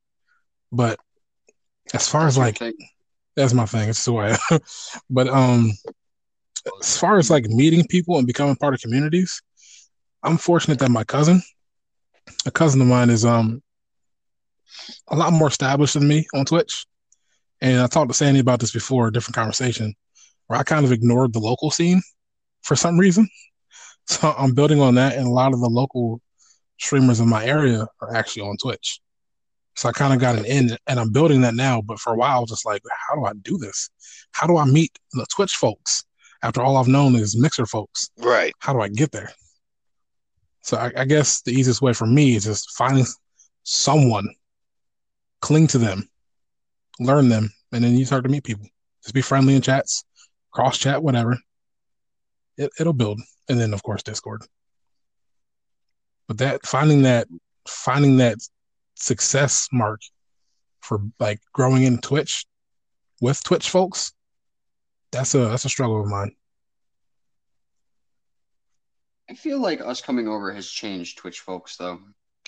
But as far as like that's my thing. It's the way. but um, as far as like meeting people and becoming part of communities, I'm fortunate that my cousin, a cousin of mine, is um a lot more established than me on Twitch. And I talked to Sandy about this before, a different conversation, where I kind of ignored the local scene for some reason. So I'm building on that, and a lot of the local streamers in my area are actually on Twitch. So I kind of got an in, and I'm building that now. But for a while, just like, how do I do this? How do I meet the Twitch folks after all I've known is Mixer folks? right. How do I get there? So I, I guess the easiest way for me is just finding someone, cling to them, learn them, and then you start to meet people. Just be friendly in chats, cross chat, whatever. It, it'll build, and then of course Discord. But that finding that finding that success mark for like growing in Twitch with Twitch folks, that's a that's a struggle of mine. I feel like us coming over has changed Twitch folks though.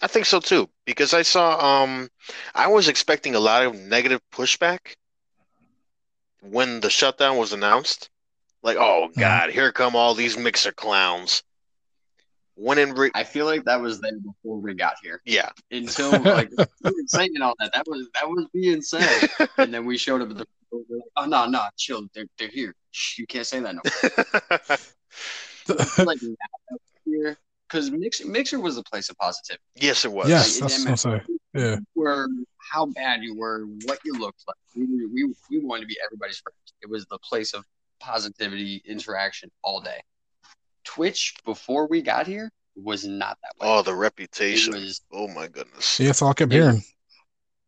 I think so too because I saw um I was expecting a lot of negative pushback when the shutdown was announced. Like, oh uh-huh. God, here come all these mixer clowns. When in re- I feel like that was there before we got here. yeah, Until like we were saying all that, that was that was being said, and then we showed up at the. Oh no, no, chill. They're they're here. Shh, you can't say that no. more." like now that we're here because Mixer Mixer was a place of positivity. yes, it was. yes, Like, that's it what I'm saying. Yeah. Were how bad you were, what you looked like. We we we wanted to be everybody's friend. It was the place of positivity, interaction all day. Twitch before we got here was not that way. Oh, the reputation. was Oh my goodness. Yeah, that's all I kept Yeah. hearing.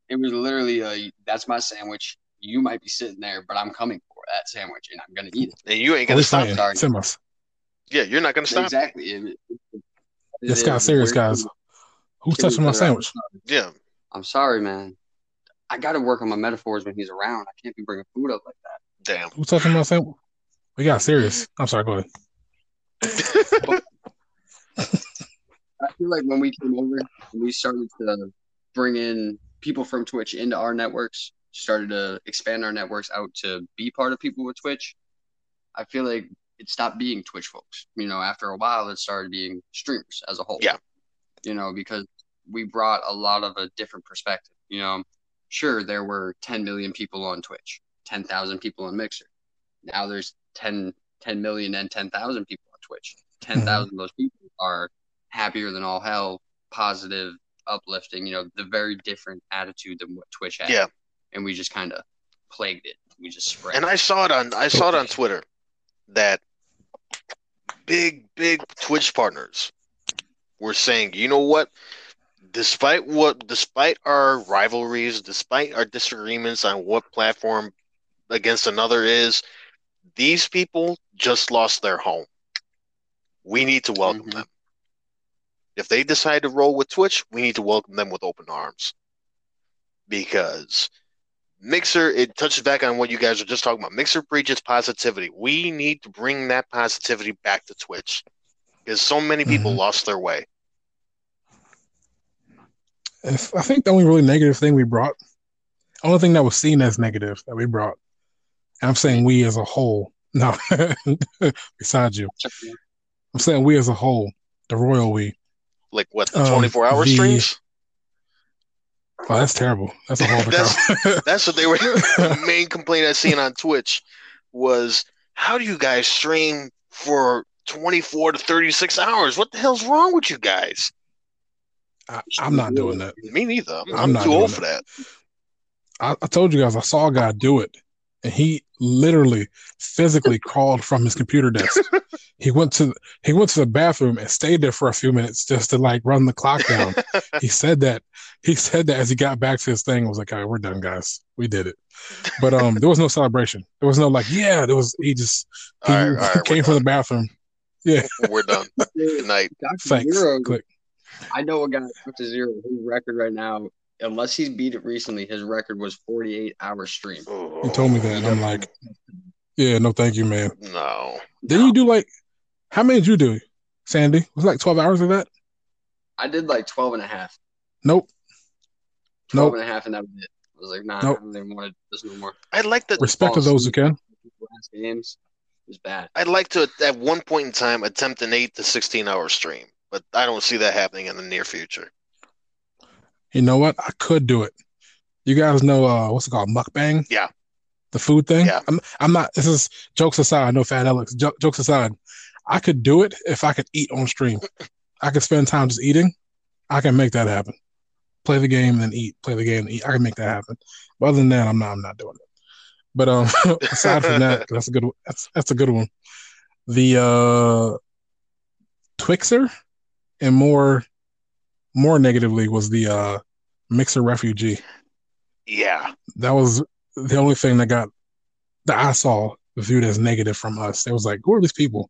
it was literally a that's my sandwich. You might be sitting there, but I'm coming for that sandwich and I'm gonna eat it. And you ain't gonna stop. fighting? sorry. Simmers. Yeah, you're not gonna stop. Exactly. It- it- it- This it guy's is serious, guys. Who's touching my sandwich? Yeah. I'm sorry, man. I got to work on my metaphors when he's around. I can't be bringing food up like that. Damn. Who's touching my sandwich? We got serious. I'm sorry, go ahead. I feel like when we came over and we started to bring in people from Twitch into our networks, started to expand our networks out to be part of people with Twitch, I feel like it stopped being Twitch folks. You know, after a while, it started being streamers as a whole. Yeah. You know, because we brought a lot of a different perspective. You know, sure, there were 10 million people on Twitch, 10,000 people on Mixer. Now there's 10, 10 million and 10,000 people on Twitch. 10,000 mm-hmm. of those people are happier than all hell, positive, uplifting, you know, the very different attitude than what Twitch had. Yeah. And we just kind of plagued it. We just spread And. I saw it on I saw it on Twitter that big big Twitch partners were saying, you know what? Despite what despite our rivalries, despite our disagreements on what platform against another is, these people just lost their home. We need to welcome Mhm. them. If they decide to roll with Twitch, we need to welcome them with open arms. Because Mixer, it touches back on what you guys were just talking about. Mixer preaches positivity. We need to bring that positivity back to Twitch because so many people Mhm. lost their way. If, I think the only really negative thing we brought, only thing that was seen as negative that we brought. And I'm saying we as a whole. No, besides you, I'm saying we as a whole, the royal we. Like what the Um, 24 hour the- streams? Oh, that's terrible. That's a whole That's- That's what they were. the main complaint I seen on Twitch was, how do you guys stream for 24 to 36 hours? What the hell's wrong with you guys? I, I'm not doing that. Me neither. I'm, I'm I'm not too doing old for that. I, I told you guys I saw a guy do it, and he literally physically crawled from his computer desk. he went to he went to the bathroom and stayed there for a few minutes just to like run the clock down. he said that he said that as he got back to his thing, I was like, "All right, we're done, guys. We did it." But um, there was no celebration. There was no like, yeah. There was he just he All right, all right, we're came from the bathroom. Yeah, we're done. Good night. Dr. Thanks. Click. I know a guy Dr. Zero. His record right now, unless he's beat it recently, his record was 48 hour stream. Oh. He told me that, and I'm like, yeah, no, thank you, man. no. Didn't you do like how many did you do, Sandy? Was it like twelve hours of that? I did like 12 and a half. Nope. 12 Nope. and a half, and that was it. I was like, nah, Nope. I don't even want to this no more. I'd like to. Respect to those who can. Last games was bad. I'd like to at one point in time attempt an eight to 16 hour stream, but I don't see that happening in the near future. You know what? I could do it. You guys know uh what's it called? Mukbang? Yeah. The food thing? Yeah. I'm I'm not this is jokes aside, no fat Alex. Jo- jokes aside. I could do it if I could eat on stream. I could spend time just eating. I can make that happen. Play the game and then eat. Play the game and eat. I can make that happen. But other than that, I'm not I'm not doing it. But um aside from that, that's a good one. That's that's a good one. The uh Twixer and more more negatively was the uh Mixer refugee. Yeah. That was the only thing that got that I saw viewed as negative from us. It was like, who are these people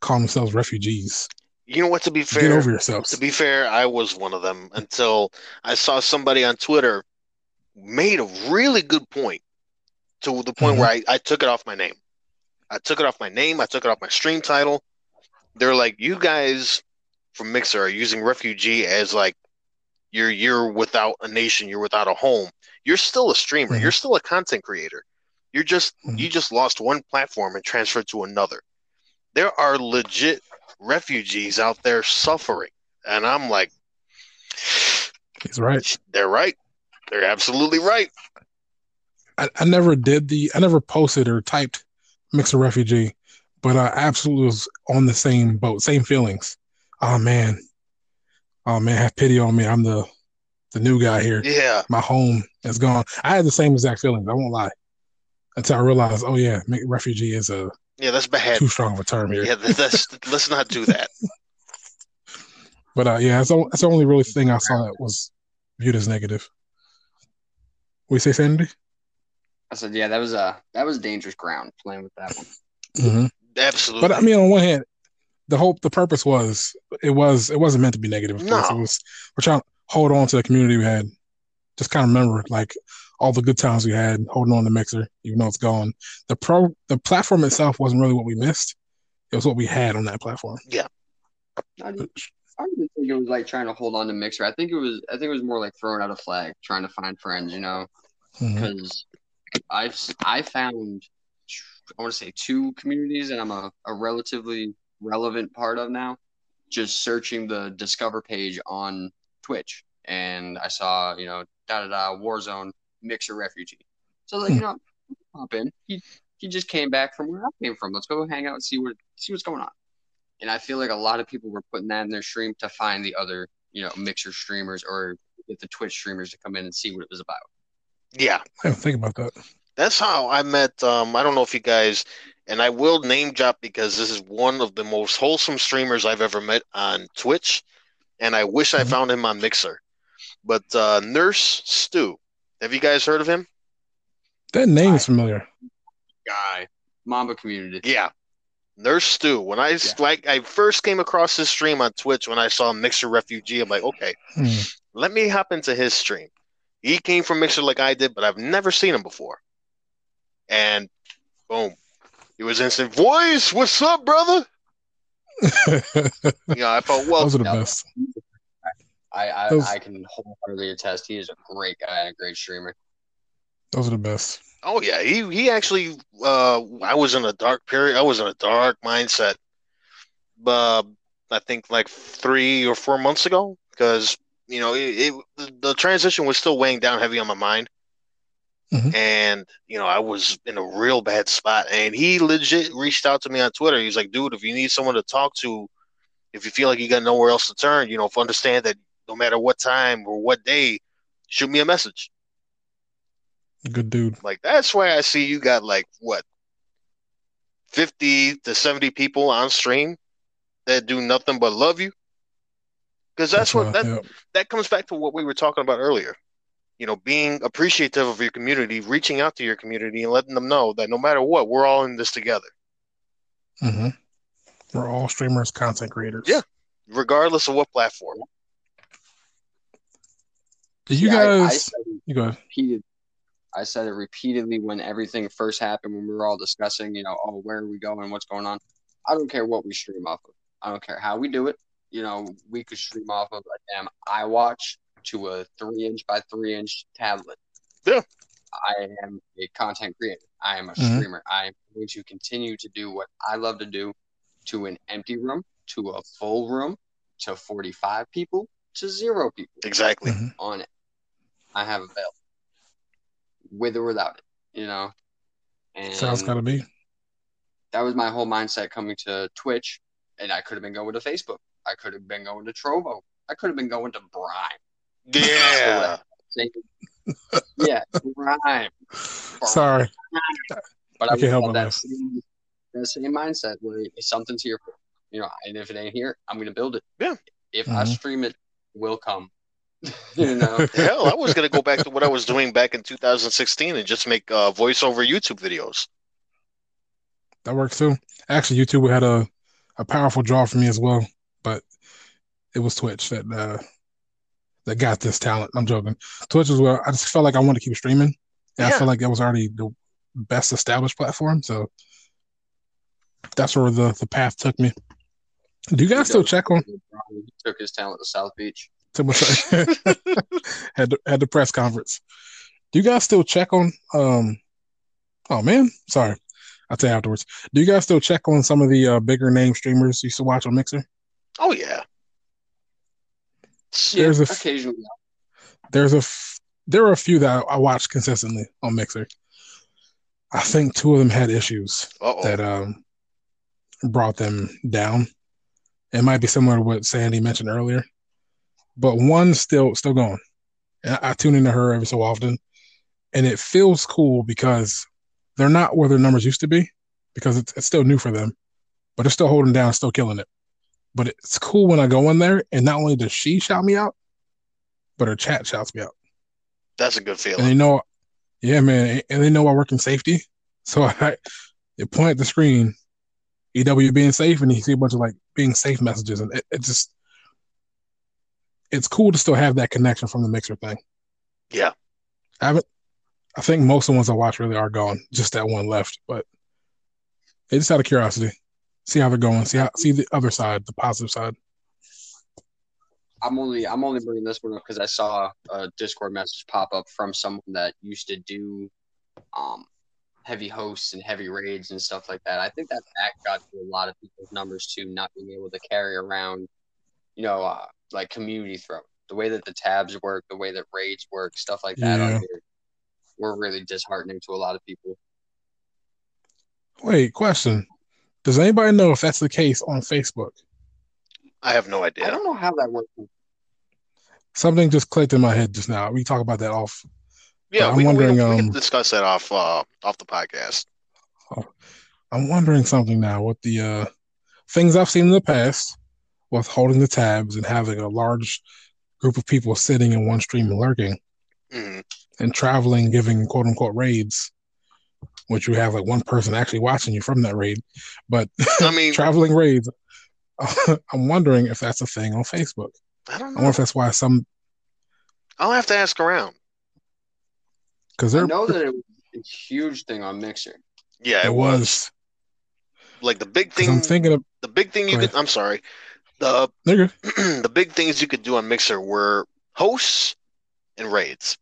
calling themselves refugees? You know what? To be fair Get over yourselves. to be fair, I was one of them until I saw somebody on Twitter made a really good point to the point Mhm. where I, I took it off my name. I took it off my name. I took it off my stream title. They're like, you guys from Mixer are using refugee as like you're you're without a nation, you're without a home. You're still a streamer. Mhm. You're still a content creator. You're just Mhm. you just lost one platform and transferred to another. There are legit refugees out there suffering. And I'm like, He's right. they're right. They're absolutely right. I, I never did the I never posted or typed Mixer refugee, but I absolutely was on the same boat, same feelings. Oh man. Oh man, have pity on me. I'm the the new guy here. Yeah. My home is gone. I had the same exact feelings. I won't lie. Until I realized, oh yeah, mi- refugee is a Yeah, that's bad. too strong of a term here. Yeah, that- that's let's not do that. But uh, yeah, that's the, that's the only really thing I saw that was viewed as negative. We say Sandy? I said, yeah, that was uh that was dangerous ground playing with that one. Mm-hmm. Absolutely. But I mean, on one hand, the hope, the purpose was it was it wasn't meant to be negative. Of course. No. It was we're trying to hold on to the community we had. Just kind of remember like all the good times we had, holding on to Mixer, even though it's gone. The pro, the platform itself wasn't really what we missed. It was what we had on that platform. I didn't, I didn't think it was like trying to hold on to Mixer. I think it was I think it was more like throwing out a flag, trying to find friends, you know, mm-hmm. because I've I found I want to say two communities and I'm a, a relatively relevant part of now. Just searching the Discover page on Twitch, and I saw you know da da da Warzone Mixer refugee. So like, you know, hop in. He he just came back from where I came from. Let's go hang out and see what see what's going on. And I feel like a lot of people were putting that in their stream to find the other, you know, mixer streamers or get the Twitch streamers to come in and see what it was about. yeah. I didn't think about that. That's how I met. Um, I don't know if you guys, and I will name drop because this is one of the most wholesome streamers I've ever met on Twitch, and I wish I Mhm. found him on Mixer. But uh, Nurse Stu, have you guys heard of him? That name is familiar. Guy, Mamba community. Yeah, Nurse Stu. When I Yeah. like, I first came across his stream on Twitch when I saw Mixer Refugee. I'm like, okay, Hmm. let me hop into his stream. He came from Mixer like I did, but I've never seen him before. And boom, he was instant voice. What's up, brother? yeah, I felt well. Those are the Yep. best. I I, Those- I can wholeheartedly attest. He is a great guy and a great streamer. Those are the best. Oh yeah, he he actually. Uh, I was in a dark period. I was in a dark mindset. Uh, I think like three or four months ago, because you know it, it the transition was still weighing down heavy on my mind, Mhm. and you know I was in a real bad spot. And he legit reached out to me on Twitter. He's like, "Dude, if you need someone to talk to, if you feel like you got nowhere else to turn, you know, if understand that no matter what time or what day, shoot me a message." Good dude. Like that's why I see you got like what 50 to 70 people on stream that do nothing but love you. Because that's what that, yeah. that comes back to what we were talking about earlier. You know, being appreciative of your community, reaching out to your community and letting them know that no matter what, we're all in this together, hmm We're all streamers, content creators. Yeah. regardless of what platform. Did you Yeah, I- I guys? you go. ahead. repeated. I said it repeatedly when everything first happened, when we were all discussing, you know, oh, where are we going? What's going on? I don't care what we stream off of. I don't care how we do it. You know, we could stream off of a damn iWatch to a three inch by three inch tablet. Yeah. I am a content creator. I am a Mhm. streamer. I am going to continue to do what I love to do to an empty room, to a full room, to 45 people, to zero people Exactly. Mhm. on it. I have available, with or without it, you know. And Sounds gotta be. that was my whole mindset coming to Twitch, and I could have been going to Facebook. I could have been going to Trovo. I could have been going to Brime. Yeah. yeah, Brime. Sorry. But I I, can't help had that same, that same mindset where if something's here for, you know, and if it ain't here, I'm gonna build it. Yeah. If I Mhm. stream it, it will come. you know. Hell, I was gonna go back to what I was doing back in 2016 and just make uh, voiceover YouTube videos. That works too. Actually, YouTube had a, a powerful draw for me as well, but it was Twitch that uh, that got this talent. I'm joking. Twitch as well. I just felt like I wanted to keep streaming, and I Yeah. feel like that was already the best established platform. So that's where the the path took me. Do you guys still check on? He took his talent to South Beach. to my- had the, had the press conference. Do you guys still check on? Um, oh man, sorry. I'll tell you afterwards. Do you guys still check on some of the uh, bigger name streamers you used to watch on Mixer? Oh yeah. Yeah, There's a f- occasionally. There's a f- there are a few that I watch consistently on Mixer. I think two of them had issues Uh that um brought them down. It might be similar to what Sandy mentioned earlier, but one's still still going. And I, I tune into her every so often, and it feels cool because they're not where their numbers used to be because it's, it's still new for them, but they're still holding down, still killing it. But it's cool when I go in there, and not only does she shout me out, but her chat shouts me out That's a good and feeling. they know, yeah, man, and they know I work in safety. So I, they point at the screen, EW being safe, and you see a bunch of like being safe messages, and it, it just, it's cool to still have that connection from the mixer thing. Yeah. I haven't. I think most of the ones I watch really are gone. Just that one left, but it just out of curiosity, see how they're going, see how see the other side, the positive side. I'm only I'm only bringing this one up because I saw a Discord message pop up from someone that used to do um heavy hosts and heavy raids and stuff like that. I think that that got to a lot of people's numbers too, not being able to carry around, you know, uh, like community throw. The way that the tabs work, the way that raids work, stuff like that Yeah. on here, were really disheartening to a lot of people. Wait, question: Does anybody know if that's the case on Facebook? I have no idea. I don't know how that works. Something just clicked in my head just now. We talk about that off. Yeah, I'm we, wondering, we, we can um, discuss that off uh, off the podcast. I'm wondering something now What the uh, things I've seen in the past with holding the tabs and having a large group of people sitting in one stream and lurking Mhm. and traveling, giving quote unquote raids, which you have like one person actually watching you from that raid. But I mean, traveling raids, I'm wondering if that's a thing on Facebook. I don't I know. wonder if that's why some I'll have to ask around. because I know that it was a huge thing on Mixer. Yeah, it was. like the big thing. I'm thinking of the big thing you could. ahead. I'm sorry. The the big things you could do on Mixer were hosts and raids.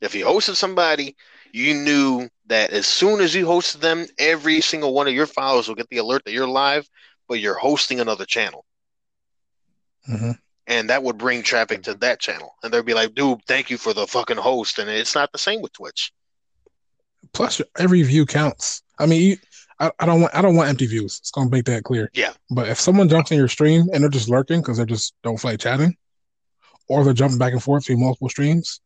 If you hosted somebody you knew that as soon as you hosted them, every single one of your followers will get the alert that you're live, but you're hosting another channel. Mhm. And that would bring traffic to that channel. And they'd be like, dude, thank you for the fucking host. And it's not the same with Twitch. Plus, every view counts. I mean, you, I, I don't want I don't want empty views. It's gonna make that clear. Yeah. But if someone jumps in your stream and they're just lurking because they just don't feel like chatting, or they're jumping back and forth through multiple streams,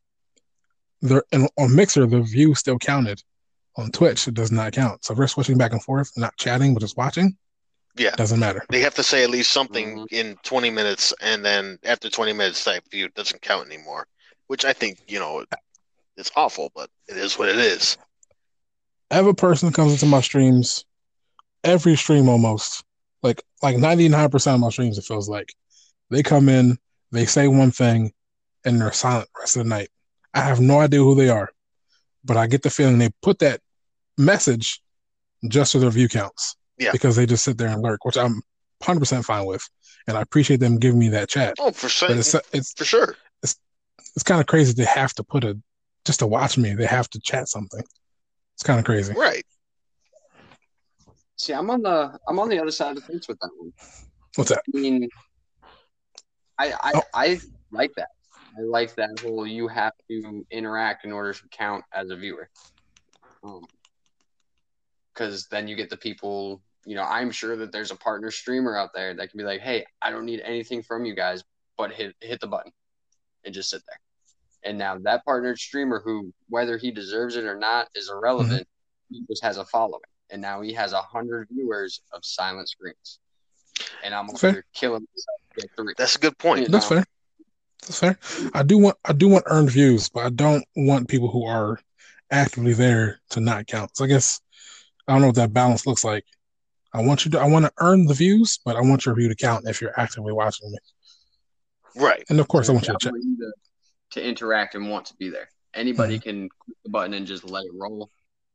they're and on Mixer the view still counted. On Twitch, it does not count. So if they're switching back and forth, not chatting but just watching, Yeah. doesn't matter. They have to say at least something Mhm. in 20 minutes. And then after 20 minutes, that view doesn't count anymore, which I think, you know, it's awful, but it is what it is. Every person comes into my streams, every stream almost, like like ninety nine percent of my streams, it feels like they come in, they say one thing, and they're silent the rest of the night. I have no idea who they are, but I get the feeling they put that message just so their view counts. Yeah. Because they just sit there and lurk, which I'm hundred percent fine with, and I appreciate them giving me that chat. Oh, for sure. It's it's For sure. it's it's kind of crazy they have to put a just to watch me. They have to chat something. It's kind of crazy. Right. See, I'm on the I'm on the other side of the fence with that one. What's that? I mean, I I, Oh. I like that. I like that whole you have to interact in order to count as a viewer. Um, because then you get the people. You know, I'm sure that there's a partner streamer out there that can be like, "Hey, I don't need anything from you guys, but hit hit the button and just sit there." And now that partnered streamer, who whether he deserves it or not is irrelevant, mm-hmm. he just has a following, and now he has a hundred viewers of silent screens. And I'm over Fair. here killing myself to get three. That's a good point. You That's know? fair. That's fair. I do want I do want earned views, but I don't want people who are actively there to not count. So I guess I don't know what that balance looks like. I want you to I want to earn the views, but I want your view to count if you're actively watching me. Right. And of course I want you to check. to, to interact and want to be there. Anybody can click the button and just let it roll.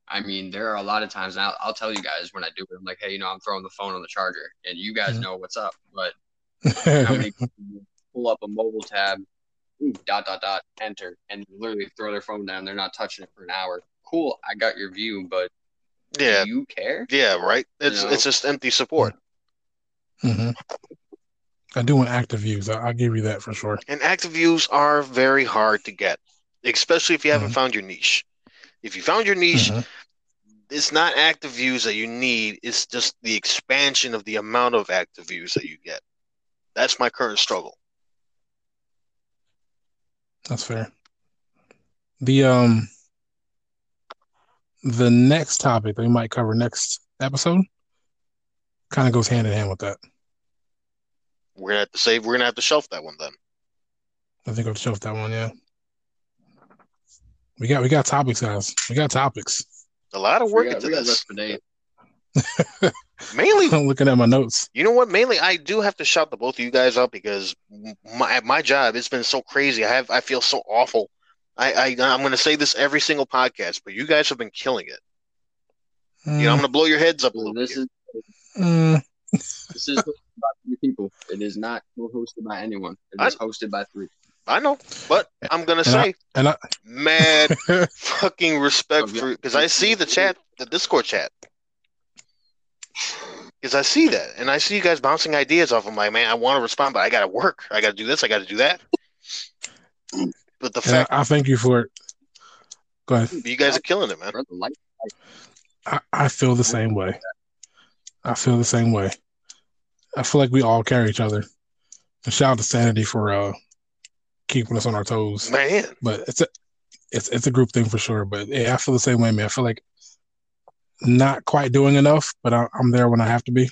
I mean, there are a lot of times, and I'll, I'll tell you guys when I do it. I'm like, hey, you know, I'm throwing the phone on the charger, and you guys Mhm. know what's up. But how many people pull up a mobile tab, dot dot dot, enter, and literally throw their phone down? They're not touching it for an hour. Cool, I got your view, but Yeah. do you care? Yeah. Right. It's know? it's just empty support. hmm I do want active views. I, I'll give you that for sure. And active views are very hard to get, especially if you haven't Mhm. found your niche. If you found your niche, Mhm. it's not active views that you need. It's just the expansion of the amount of active views that you get. That's my current struggle. That's fair. The um the next topic that we might cover next episode kind of goes hand in hand with that. We're gonna have to save. We're gonna have to shelf that one then. I think I'll shelf that one, yeah. We got we got topics, guys. We got topics. A lot of We work got, into we got this. rest for days. Mainly, I'm looking at my notes. you know what? Mainly, I do have to shout the both of you guys out because my at my job it's been so crazy. I have I feel so awful. I, I I'm gonna say this every single podcast, but you guys have been killing it. You know, I'm gonna blow your heads up a little this bit. is Mm, this is hosted by three people. It is not co-hosted by anyone. It is hosted by three. I know, but I'm gonna And I- say and I mad fucking respect Oh, yeah. for because I see the chat, the Discord chat. Because I see that, and I see you guys bouncing ideas off. I'm like, man, I want to respond, but I gotta work. I gotta do this. I gotta do that. But the and I, fact I thank you for it. Go ahead. you guys are killing it, man. I, I feel the same way. I feel the same way. I feel like we all carry each other. And shout out to Sanity for uh keeping us on our toes. Man, But it's a it's it's a group thing for sure. But yeah, I feel the same way, man. I feel like not quite doing enough, but I, I'm there when I have to be.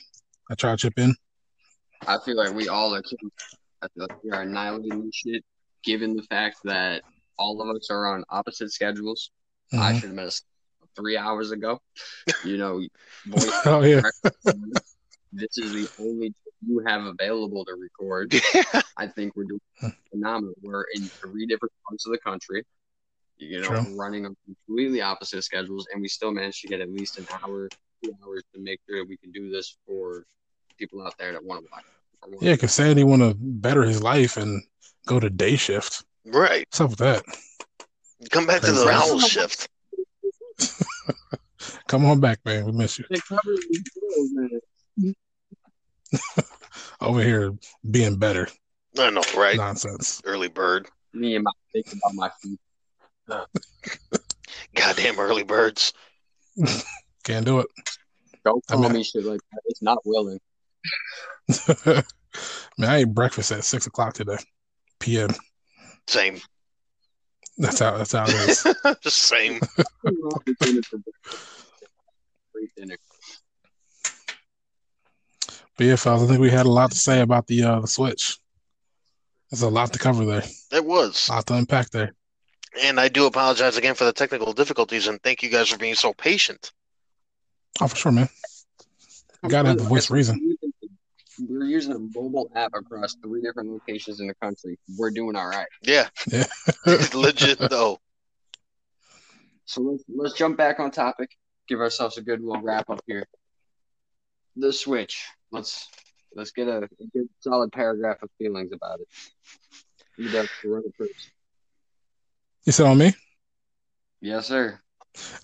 I try to chip in. I feel like we all are. I feel like we are annihilating this shit, given the fact that all of us are on opposite schedules. I Mhm. should have missed three hours ago. You know, voice. Oh yeah, this is the only you have available to record. I think we're doing phenomenal. We're in three different parts of the country, you know, True. running on completely opposite schedules, and we still managed to get at least an hour, two hours to make sure that we can do this for people out there that want to watch. wanna- yeah. Because Sandy want to better his life and go to day shift. right. What's up with that? Come back to the Crazy. owl shift. Come on back, man. We miss you. They covered these girls, man. Over here being better. I know, right? Nonsense. Early bird. Me and my thinking about my feet. Goddamn early birds. Can't do it. Don't I call mean- me shit like that. It's not willing. man, I ate breakfast at six o'clock today. PM. Same. That's how that's how it is. Just same. But yeah, fellas, I think we had a lot to say about the uh the switch. There's a lot to cover there. It was. A lot to unpack there. And I do apologize again for the technical difficulties and thank you guys for being so patient. Oh, for sure, man. You gotta have the voice reason. We're using a mobile app across three different locations in the country. We're doing all right. Yeah. Yeah. Legit though. So let's let's jump back on topic. Give ourselves a good little wrap up here. The Switch. Let's let's get a, a good solid paragraph of feelings about it. You got to run it first. You said on me? Yes, sir.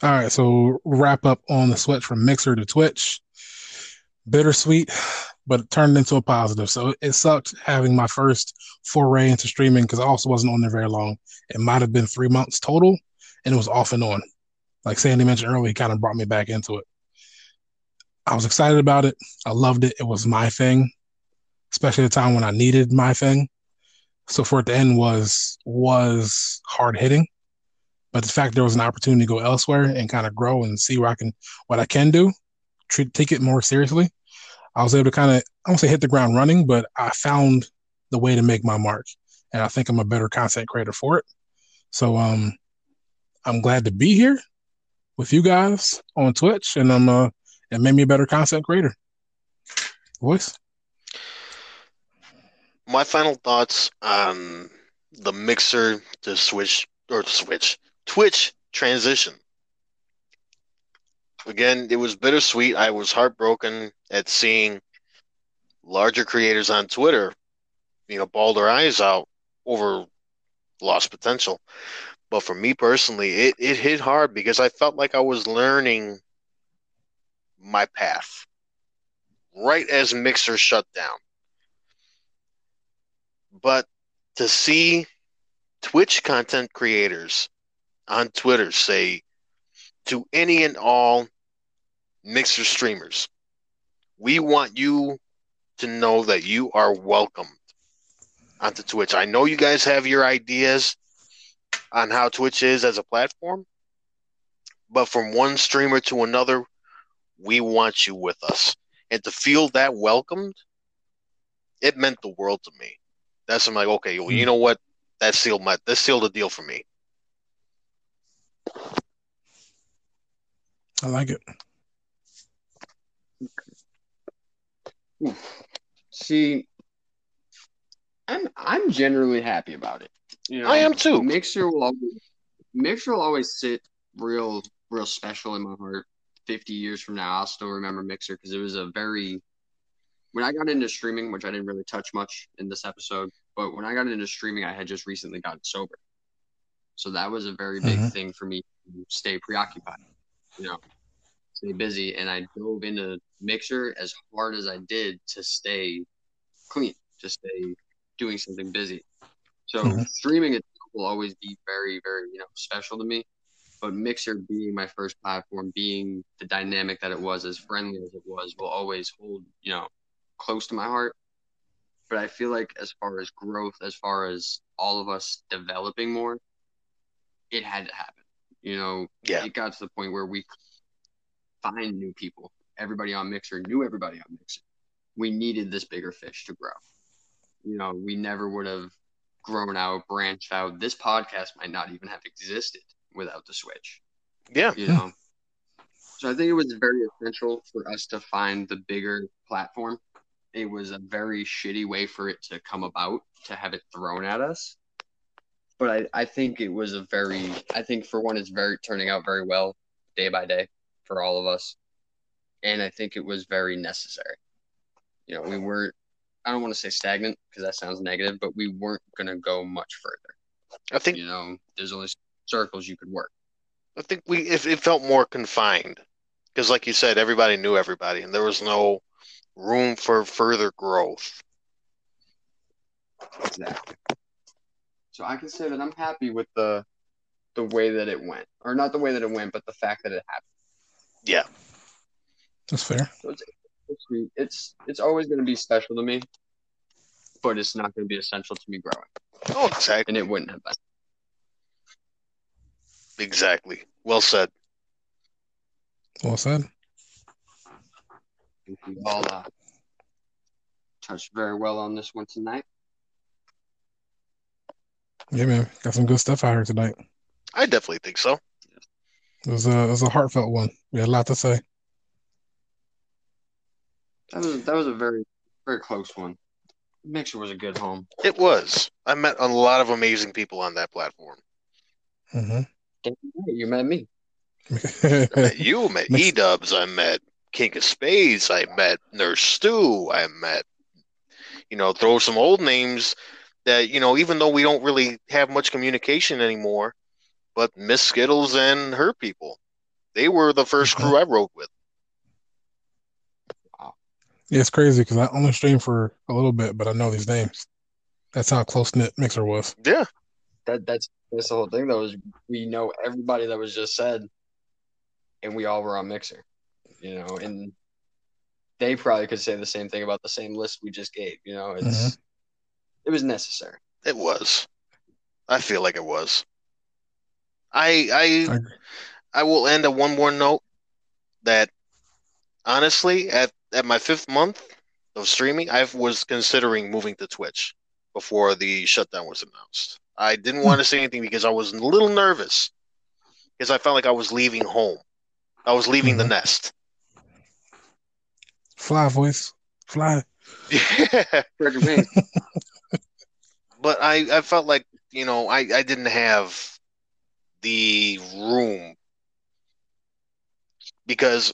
All right, so wrap up on the switch from Mixer to Twitch. Bittersweet, but it turned into a positive. So it sucked having my first foray into streaming because I also wasn't on there very long. It might have been three months total, and it was off and on. Like Sandy mentioned earlier, he kind of brought me back into it. I was excited about it. I loved it. It was my thing, especially the time when I needed my thing. So for it to end was was hard hitting. But the fact there was an opportunity to go elsewhere and kind of grow and see where I can what I can do, treat take it more seriously. I was able to kind of I won't say hit the ground running, but I found the way to make my mark. And I think I'm a better content creator for it. So um I'm glad to be here with you guys on Twitch and I'm uh it made me a better content creator. Voice? My final thoughts on the mixer to switch or switch Twitch transition. Again, it was bittersweet. I was heartbroken at seeing larger creators on Twitter, you know, ball their eyes out over lost potential. But for me personally, it, it hit hard because I felt like I was learning my path right as Mixer shut down. But to see Twitch content creators on Twitter say to any and all Mixer streamers, we want you to know that you are welcomed onto Twitch. I know you guys have your ideas on how Twitch is as a platform, but from one streamer to another, we want you with us. And to feel that welcomed, it meant the world to me. That's I'm like, okay, well, you hmm. know what? That sealed my that sealed the deal for me. I like it. Hmm. See, I'm I'm generally happy about it. You know, I am too. Mixer will always Mixer will always sit real real special in my heart. Fifty years from now, I'll still remember Mixer because it was a very when I got into streaming, which I didn't really touch much in this episode, but when I got into streaming, I had just recently gotten sober. So that was a very big Mhm. thing for me to stay preoccupied, you know, stay busy. And I dove into Mixer as hard as I did to stay clean, to stay doing something busy. So Mhm. streaming will always be very, very, you know, special to me. But Mixer being my first platform, being the dynamic that it was, as friendly as it was, will always hold, you know, close to my heart. But I feel like as far as growth, as far as all of us developing more, it had to happen. You know, Yeah. it got to the point where we find new people. Everybody on Mixer knew everybody on Mixer. We needed this bigger fish to grow. You know, we never would have grown out, branched out. This podcast might not even have existed without the switch Yeah. you know. So I think it was very essential for us to find the bigger platform. It was a very shitty way for it to come about, to have it thrown at us. But I, I think it was a very I think for one it's very turning out very well day by day for all of us. And I think it was very necessary. You know, we weren't I don't want to say stagnant because that sounds negative, but we weren't gonna go much further I think you know there's only circles you could work I think we if it felt more confined because, like you said, everybody knew everybody, and there was no room for further growth. Exactly. So I can say that I'm happy with the the way that it went, or not the way that it went, but the fact that it happened. Yeah, That's fair. So it's it's. It's it's always going to be special to me, but it's not going to be essential to me growing, oh, exactly, and it wouldn't have been. exactly. Well said. Well said. I think we all uh, touched very well on this one tonight. Yeah, man. Got some good stuff out here tonight. I definitely think so. It was a it was a heartfelt one. We had a lot to say. That was that was a very very close one. Mixer was a good home. It was. I met a lot of amazing people on that platform. hmm You met me. I met you, met Mix- E Dubs, I met King of Spades, I met Nurse Stu, I met, you know, throw some old names that, you know, even though we don't really have much communication anymore, but Miss Skittles and her people, they were the 1st Mhm. crew I rode with. Yeah, it's crazy because I only streamed for a little bit, but I know these names. That's how close knit Mixer was. Yeah, That that's that's the whole thing though is we know everybody that was just said, and we all were on Mixer, you know, and they probably could say the same thing about the same list we just gave. You know, it's it was necessary. it was. I feel like it was. I I I will end on one more note that honestly, at, at my fifth month of streaming, I was considering moving to Twitch before the shutdown was announced. I didn't want to say anything because I was a little nervous because I felt like I was leaving home. I was leaving the Mhm. nest. Fly voice. Fly. Frederick Wayne, but I, I felt like, you know, I, I didn't have the room because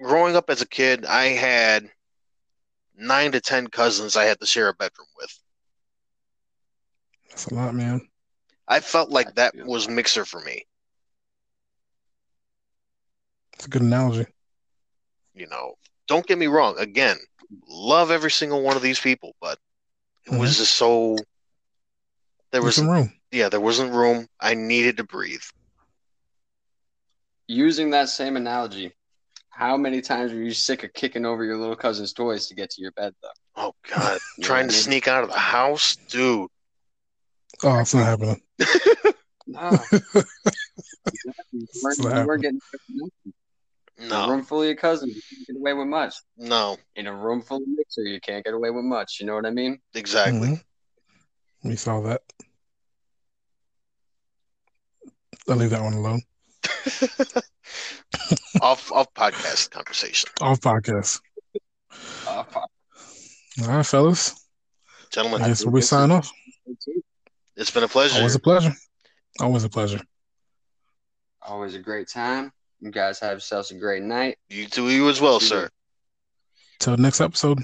growing up as a kid, I had nine to ten cousins I had to share a bedroom with. That's a lot, man. I felt like that was Mixer for me. It's a good analogy. You know, don't get me wrong. Again, love every single one of these people, but it was uh-huh. just so. There was, some room. yeah, there wasn't room. I needed to breathe. using that same analogy, how many times were you sick of kicking over your little cousin's toys to get to your bed though? Oh God, trying to I mean? sneak out of the house, dude. Oh, it's not happening. No. exactly. You weren't, what you weren't In a No, room full of your cousins, you can't get away with much. no, In a room full of mixer, you can't get away with much. You know what I mean? exactly. Mhm. We saw that. I'll leave that one alone. off off podcast conversation, Off podcast. Off podcast. All right, fellas. gentlemen. I guess we sign off. It's been a pleasure. Always a pleasure. Always a pleasure. Always a great time. You guys have yourselves a great night. You too, you as well, See you. sir. Till next episode.